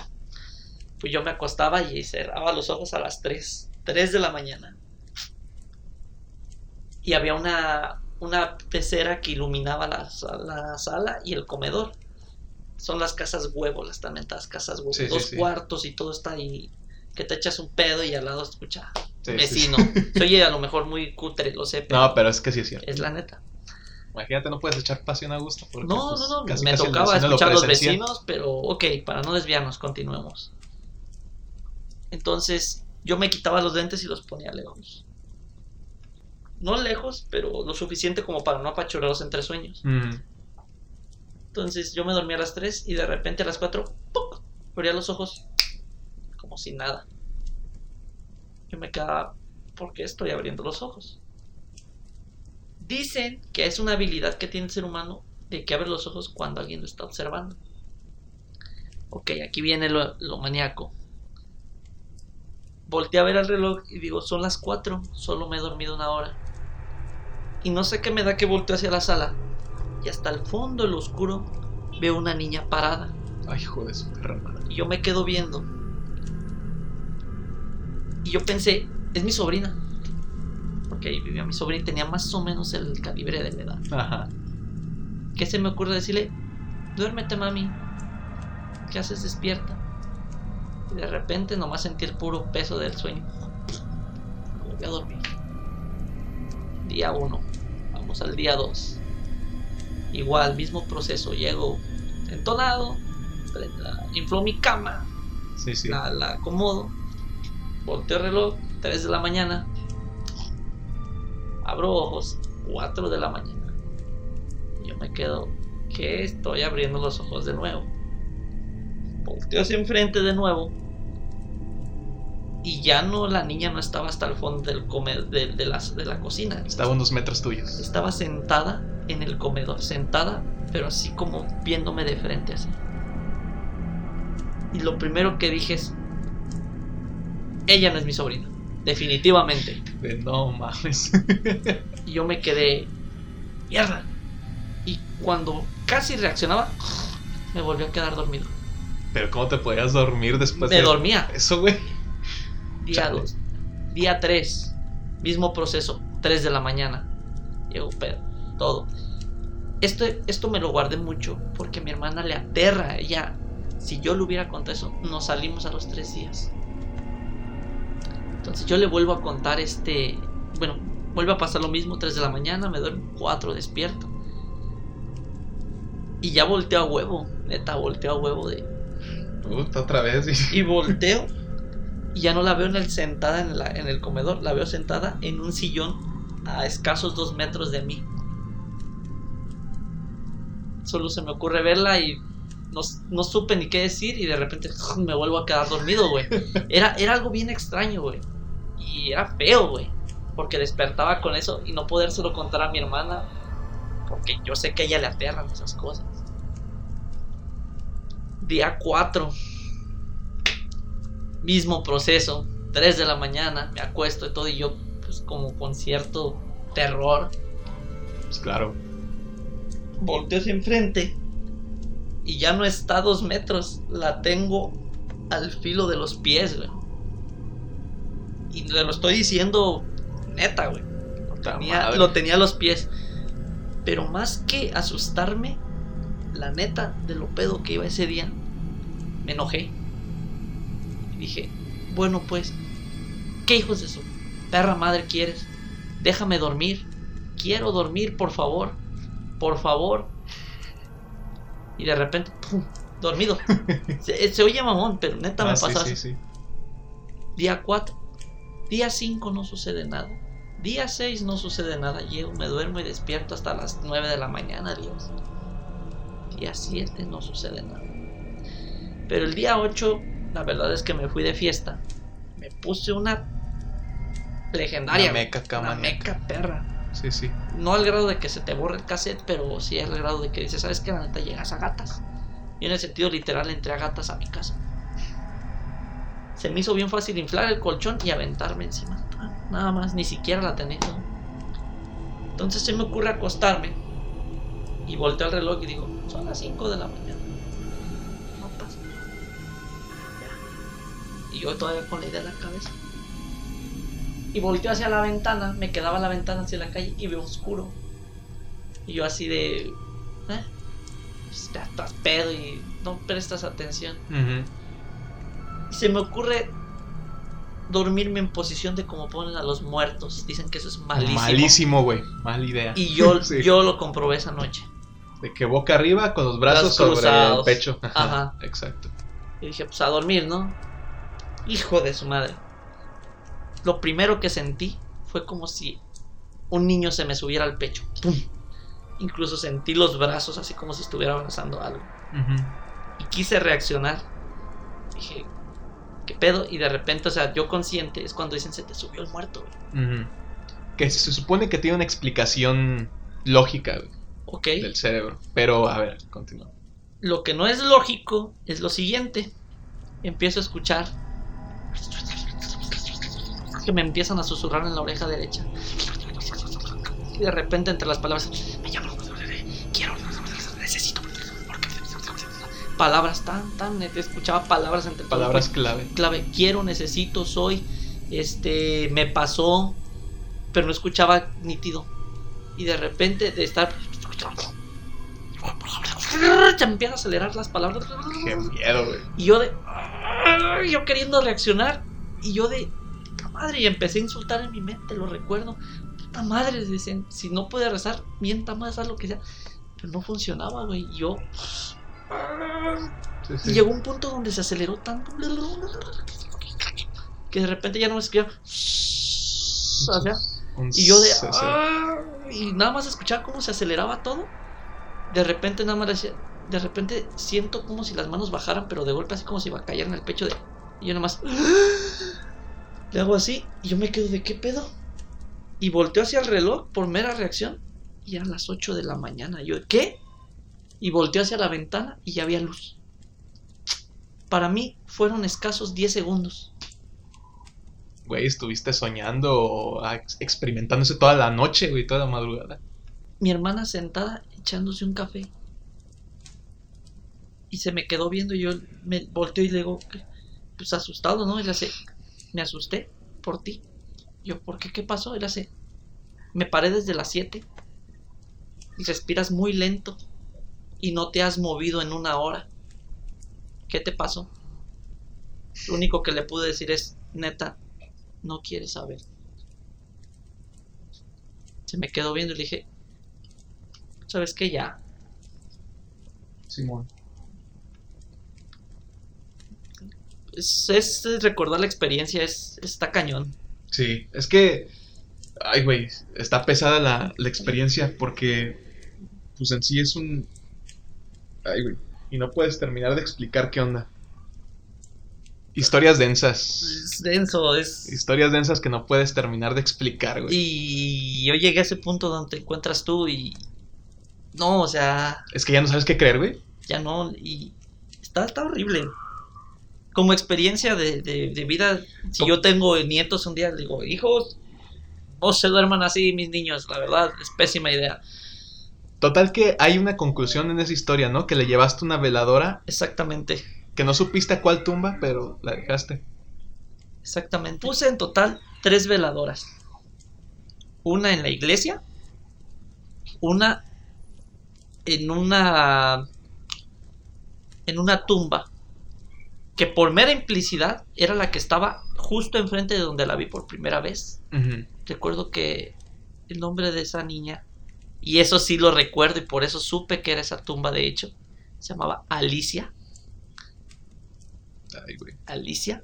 Pues yo me acostaba y cerraba los ojos a las 3, 3 de la mañana. Y había una, una pecera que iluminaba la, la sala y el comedor. Son las casas huevo, las tan mentadas casas huevo. Sí, Dos sí. cuartos y todo está ahí. Que te echas un pedo y al lado escucha vecino. Se oye a lo mejor muy cutre, lo sé, pero No, pero es que sí es cierto. es la neta. Imagínate, no puedes echar pasión a gusto. Porque, No, pues, no, no, casi, me casi tocaba lo escuchar a los vecinos, pero ok, para no desviarnos, continuemos. Entonces, yo me quitaba los lentes y los ponía lejos. No lejos, pero lo suficiente como para no apachurrarlos entre sueños. Ujú. Entonces, yo me dormía a las 3 y de repente a las 4, ¡puc! abría los ojos como si nada. Yo me quedaba, ¿por qué estoy abriendo los ojos? Dicen que es una habilidad que tiene el ser humano de que abre los ojos cuando alguien lo está observando. Ok, aquí viene lo, lo maníaco. Volteé a ver el reloj y digo, son las 4, solo me he dormido una hora. Y no sé qué me da que volteo hacia la sala. Y hasta el fondo, el oscuro, veo una niña parada. Ay, hijo de su perra madre. Y yo me quedo viendo. Y yo pensé, es mi sobrina. Porque ahí vivía mi sobrina y tenía más o menos el calibre de la edad. Ajá. ¿Qué se me ocurre decirle? Duérmete, mami. ¿Qué haces despierta? Y de repente nomás sentí el puro peso del sueño. Volví a dormir. Día 1. Vamos al día 2. Igual, mismo proceso. Llego entonado. Infló mi cama. Sí, sí. La, la acomodo. Volteo el reloj. 3 de la mañana. Abro ojos. 4 de la mañana. Yo me quedo. que estoy abriendo los ojos de nuevo? Volteo hacia enfrente de nuevo. Y ya no, la niña no estaba hasta el fondo del come- de, de la, de la cocina. Estaba a unos metros tuyos. Estaba sentada en el comedor, sentada, pero así como viéndome de frente así. Y lo primero que dije es, ella no es mi sobrina, definitivamente. De no mames. Y yo me quedé, mierda. Y cuando casi reaccionaba, me volvió a quedar dormido. Pero ¿cómo te podías dormir después Me de dormía. eso, güey? Día Chale. 2. Día 3. Mismo proceso. 3 de la mañana. Llegó pedo. Todo. Esto, esto me lo guardé mucho porque a mi hermana le aterra. Ella, si yo le hubiera contado eso, nos salimos a los 3 días. Entonces yo le vuelvo a contar este. Bueno, vuelve a pasar lo mismo. 3 de la mañana, me duermo. 4 despierto. Y ya volteo a huevo. Neta, volteo a huevo de. Puta, otra vez. Y volteo y ya no la veo en el, sentada en, la- en el comedor, la veo sentada en un sillón a escasos dos metros de mí. Solo se me ocurre verla y no, no supe ni qué decir y de repente me vuelvo a quedar dormido, güey. Era, era algo bien extraño, güey. Y era feo, güey. Porque despertaba con eso y no podérselo contar a mi hermana. Porque yo sé que a ella le aterran esas cosas. Día 4 mismo proceso, 3 de la mañana, me acuesto y todo, y yo, pues, como con cierto terror, Pues claro. volteo hacia enfrente y ya no está a dos metros, la tengo al filo de los pies, güey. Y le lo estoy diciendo neta, güey. Tenía- lo tenía a los pies. Pero más que asustarme, la neta de lo pedo que iba ese día, me enojé. Dije, bueno pues, ¿qué hijos de su perra madre quieres? Déjame dormir. Quiero dormir, por favor. Por favor. Y de repente, ¡pum! Dormido. Se, se oye mamón, pero neta me Ah, sí, pasa sí, así. sí. Día 4. Día 5 no sucede nada. Día 6 no sucede nada. Llego, me duermo y despierto hasta las 9 de la mañana, Dios. Día 7 no sucede nada. Pero el día 8, la verdad es que me fui de fiesta. Me puse una legendaria. Una meca Una maníaca. meca perra. Sí, sí. No al grado de que se te borre el cassette, pero sí al grado de que dices, ¿sabes qué? La neta llegas a gatas. Y en el sentido literal entré a gatas a mi casa. Se me hizo bien fácil inflar el colchón y aventarme encima. Ah, Nada más, ni siquiera la tenía. Entonces se me ocurre acostarme y volteo el reloj y digo, son las 5 de la mañana. Y yo todavía con la idea en la cabeza. Y volteo hacia la ventana, me quedaba la ventana hacia la calle y veo oscuro. Y yo así de... ¿Eh? Pues ya estás pedo y no prestas atención. Se me ocurre dormirme en posición de como ponen a los muertos. Dicen que eso es malísimo. Malísimo, güey. Mala idea. Y yo, Sí. yo lo comprobé esa noche. De que boca arriba con los brazos Brazos sobre el pecho. Ajá. Exacto. Y dije, pues a dormir, ¿no? Hijo de su madre. Lo primero que sentí fue como si un niño se me subiera al pecho. ¡Pum! Incluso sentí los brazos así como si estuviera abrazando algo. Y quise reaccionar. Dije, ¿qué pedo? Y de repente, o sea, yo consciente es cuando dicen se te subió el muerto, güey. Que se supone que tiene una explicación lógica güey, Ok. del cerebro. Pero, a ver, continúa. Lo que no es lógico es lo siguiente. Empiezo a escuchar que me empiezan a susurrar en la oreja derecha. Y de repente entre las palabras, me llamo, quiero, necesito. Palabras tan, tan, escuchaba palabras entre Palabras clave. clave, quiero, necesito, soy, este, me pasó, pero no escuchaba nítido. Y de repente de estar... Empieza a acelerar las palabras. Qué miedo, güey. Y yo de... Yo queriendo reaccionar. Y yo de... Puta madre. Y empecé a insultar en mi mente, lo recuerdo. Puta madre, dicen, si no puede rezar, mienta más, haz lo que sea. Pero no funcionaba, güey. Y yo... Sí, Y llegó un punto donde se aceleró tanto que de repente ya no me escuchaba. O sea, y yo de. Y nada más escuchaba cómo se aceleraba todo. De repente nada más decía. De repente siento como si las manos bajaran, pero de golpe así como si iba a caer en el pecho de. Y yo nada más. Le hago así y yo me quedo de qué pedo. Y volteo hacia el reloj por mera reacción. Y eran las 8 de la mañana. Yo, ¿qué? Y volteo hacia la ventana y ya había luz. Para mí fueron escasos 10 segundos. Güey, estuviste soñando experimentándose toda la noche, güey, toda la madrugada. mi hermana sentada echándose un café. Y se me quedó viendo y yo me volteo y le digo, pues asustado, ¿no? Le hace, me asusté por ti. Yo, ¿por qué? ¿Qué pasó? Le hace, me paré desde las 7 y respiras muy lento y no te has movido en una hora. ¿Qué te pasó? Lo único que le pude decir es, neta, no quieres saber. Se me quedó viendo y le dije, ¿sabes qué? Ya, Simón. es, es recordar la experiencia, es, está cañón. Sí, es que. Ay, güey, está pesada la, la experiencia porque. Pues en sí es un. Ay, güey. Y no puedes terminar de explicar qué onda. Historias densas. Es denso, es... Historias densas que no puedes terminar de explicar, güey. Y yo llegué a ese punto donde te encuentras tú y... No, o sea, Es que ya no sabes qué creer, güey. ya no, y está, está horrible. Como experiencia de, de, de vida, si yo tengo nietos un día, digo, hijos, no se duerman así mis niños, la verdad, es pésima idea. Total que hay una conclusión en esa historia, ¿no? Que le llevaste una veladora Exactamente, que no supiste a cuál tumba, pero la dejaste. exactamente. Puse en total tres veladoras. Una en la iglesia, una en una en una tumba que por mera implicidad era la que estaba justo enfrente de donde la vi por primera vez. Recuerdo que el nombre de esa niña, y eso sí lo recuerdo y por eso supe que era esa tumba de hecho, se llamaba Alicia. Ay, güey. Alicia.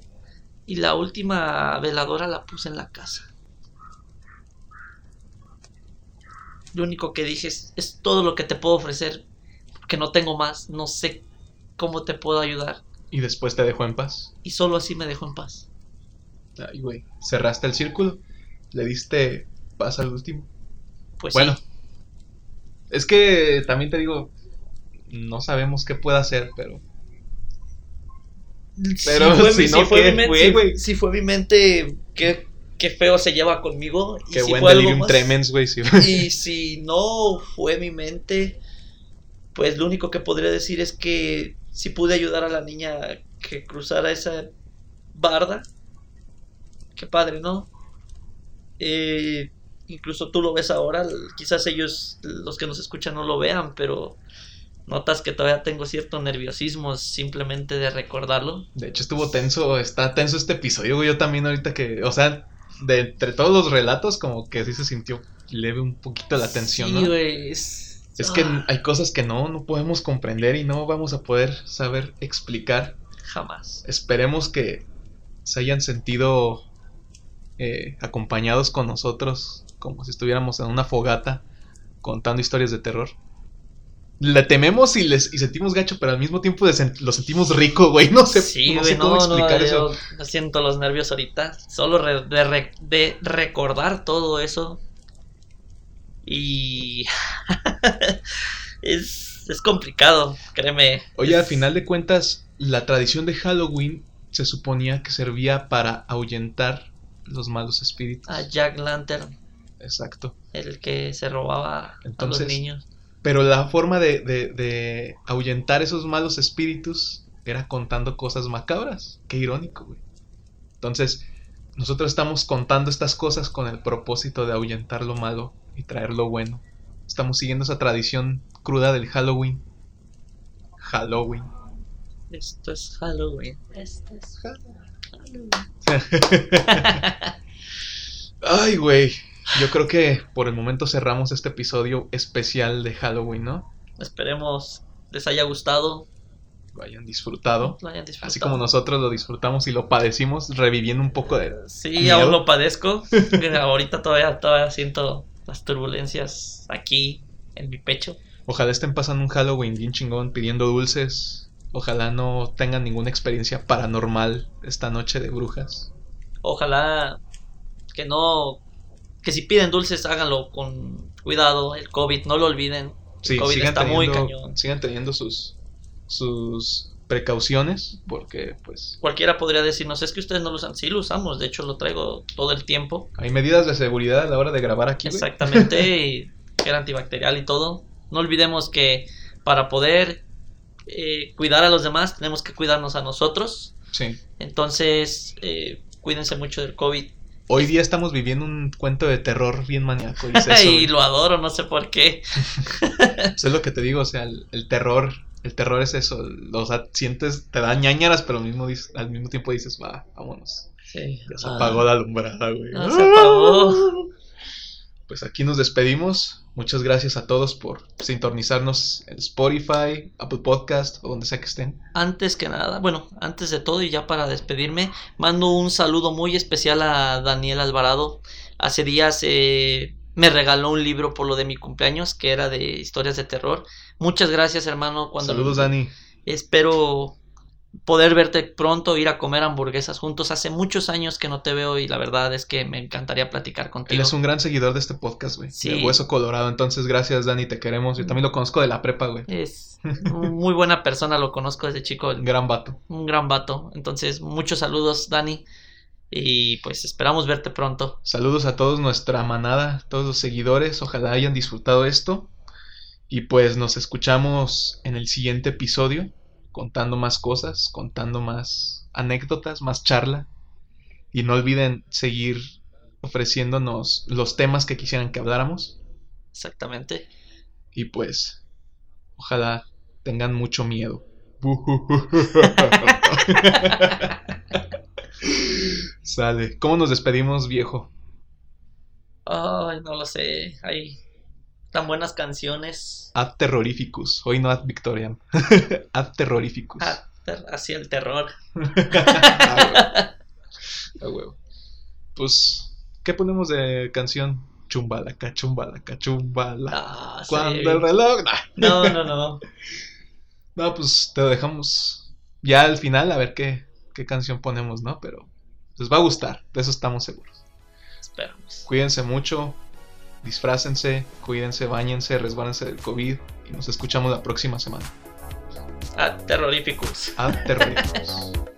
Y la última veladora la puse en la casa. Lo único que dije es, es todo lo que te puedo ofrecer, porque no tengo más, no sé cómo te puedo ayudar. Y después te dejó en paz. Y solo así me dejó en paz. Ay, güey. Cerraste el círculo. Le diste paz al último. Pues bueno. sí. Es que también te digo, no sabemos qué puede hacer, pero Pero fue, si mi- no, fue ¿qué mi mente, fue, si- güey? si fue mi mente, qué, qué feo se lleva conmigo. Y qué si buen fue algo más- tremens, güey. sí. Y si no fue mi mente, pues lo único que podría decir es que si pude ayudar a la niña que cruzara esa barda, qué padre, ¿no? Eh, incluso tú lo ves ahora, quizás ellos, los que nos escuchan, no lo vean, pero notas que todavía tengo cierto nerviosismo simplemente de recordarlo. De hecho, estuvo tenso, está tenso este episodio, güey. Yo también ahorita que, o sea, de entre todos los relatos, como que sí se sintió leve un poquito la tensión, Sí, ¿no? güey, es... Es que ah, hay cosas que no, no podemos comprender y no vamos a poder saber explicar. jamás. Esperemos que se hayan sentido eh, acompañados con nosotros, como si estuviéramos en una fogata contando historias de terror. Le tememos y, les, y sentimos gacho, pero al mismo tiempo lo sentimos rico, güey. No sé, Sí, no güey, sé cómo no, no, explicar eso. yo siento los nervios ahorita. Solo re- de, re- de recordar todo eso. Y. es, es complicado, créeme. Oye, al Es- final de cuentas, la tradición de Halloween se suponía que servía para ahuyentar los malos espíritus. A Jack Lantern, Exacto. el que se robaba a los niños. Pero la forma de, de- de ahuyentar esos malos espíritus era contando cosas macabras. Qué irónico, güey. Entonces, nosotros estamos contando estas cosas con el propósito de ahuyentar lo malo y traer lo bueno. Estamos siguiendo esa tradición cruda del Halloween. Halloween. Esto es Halloween. Esto es Halloween. Ay, güey. Yo creo que por el momento cerramos este episodio especial de Halloween, ¿no? Esperemos les haya gustado. Lo hayan disfrutado. Lo hayan disfrutado. Así como nosotros lo disfrutamos y lo padecimos, reviviendo un poco de... Sí, Miedo. aún lo padezco. Ahorita todavía, todavía siento las turbulencias aquí en mi pecho. Ojalá estén pasando un Halloween bien chingón, pidiendo dulces. Ojalá no tengan ninguna experiencia paranormal esta noche de brujas. Ojalá que no, que si piden dulces háganlo con cuidado. El COVID, no lo olviden. El Sí, COVID está muy cañón. sigan teniendo sus, sus precauciones, porque pues Cualquiera podría decirnos, es que ustedes no lo usan. Sí, lo usamos. De hecho, lo traigo todo el tiempo. hay medidas de seguridad a la hora de grabar aquí. güey. Exactamente. y gel antibacterial y todo. No olvidemos que para poder eh, cuidar a los demás, tenemos que cuidarnos a nosotros. Sí. Entonces, eh, cuídense mucho del COVID. Hoy día estamos viviendo un cuento de terror bien maníaco. y es eso, y lo adoro, no sé por qué. Pues es lo que te digo, o sea, el, el terror, el terror es eso, o sea, sientes, te da ñañaras, pero al mismo, al mismo tiempo dices, va, vámonos. Sí. Ya se Ah, apagó la alumbrada, güey. Ah, se apagó. Pues aquí nos despedimos. Muchas gracias a todos por sintonizarnos en Spotify, Apple Podcast o donde sea que estén. Antes que nada, bueno, antes de todo y ya para despedirme, mando un saludo muy especial a Daniel Alvarado. Hace días eh, me regaló un libro por lo de mi cumpleaños que era de historias de terror. Muchas gracias, hermano. Cuando Saludos, Dani. Espero poder verte pronto, ir a comer hamburguesas juntos. Hace muchos años que no te veo y la verdad es que me encantaría platicar Él contigo. es un gran seguidor de este podcast, güey. Sí. De Hueso Colorado. Entonces, gracias, Dani, te queremos. Yo también lo conozco de la prepa, güey. Es muy buena persona, lo conozco desde chico. Un gran vato. un gran vato. Entonces, muchos saludos, Dani. Y pues esperamos verte pronto. Saludos a todos nuestra manada, todos los seguidores. Ojalá hayan disfrutado esto. Y pues nos escuchamos en el siguiente episodio, contando más cosas, contando más anécdotas, más charla. Y no olviden seguir ofreciéndonos los temas que quisieran que habláramos. Exactamente. Y pues, ojalá tengan mucho miedo. Sale. ¿Cómo nos despedimos, viejo? Ay, no lo sé. Hay tan buenas canciones. Ad terrorificus. Hoy no ad victoriam. ad terrorificus. Ter- Hacia el terror. Ah, huevo. Ah, huevo. Pues, ¿qué ponemos de canción? Chumbalaca, chumbalaca, chumbala. Ah, sí. Cuando el reloj. No, no, no. No, pues te lo dejamos ya al final a ver qué, qué canción ponemos, ¿no? Pero les va a gustar, de eso estamos seguros. Esperamos. Cuídense mucho, disfrácense, cuídense, bañense, resbálense del COVID y nos escuchamos la próxima semana. A terroríficos. A terroríficos.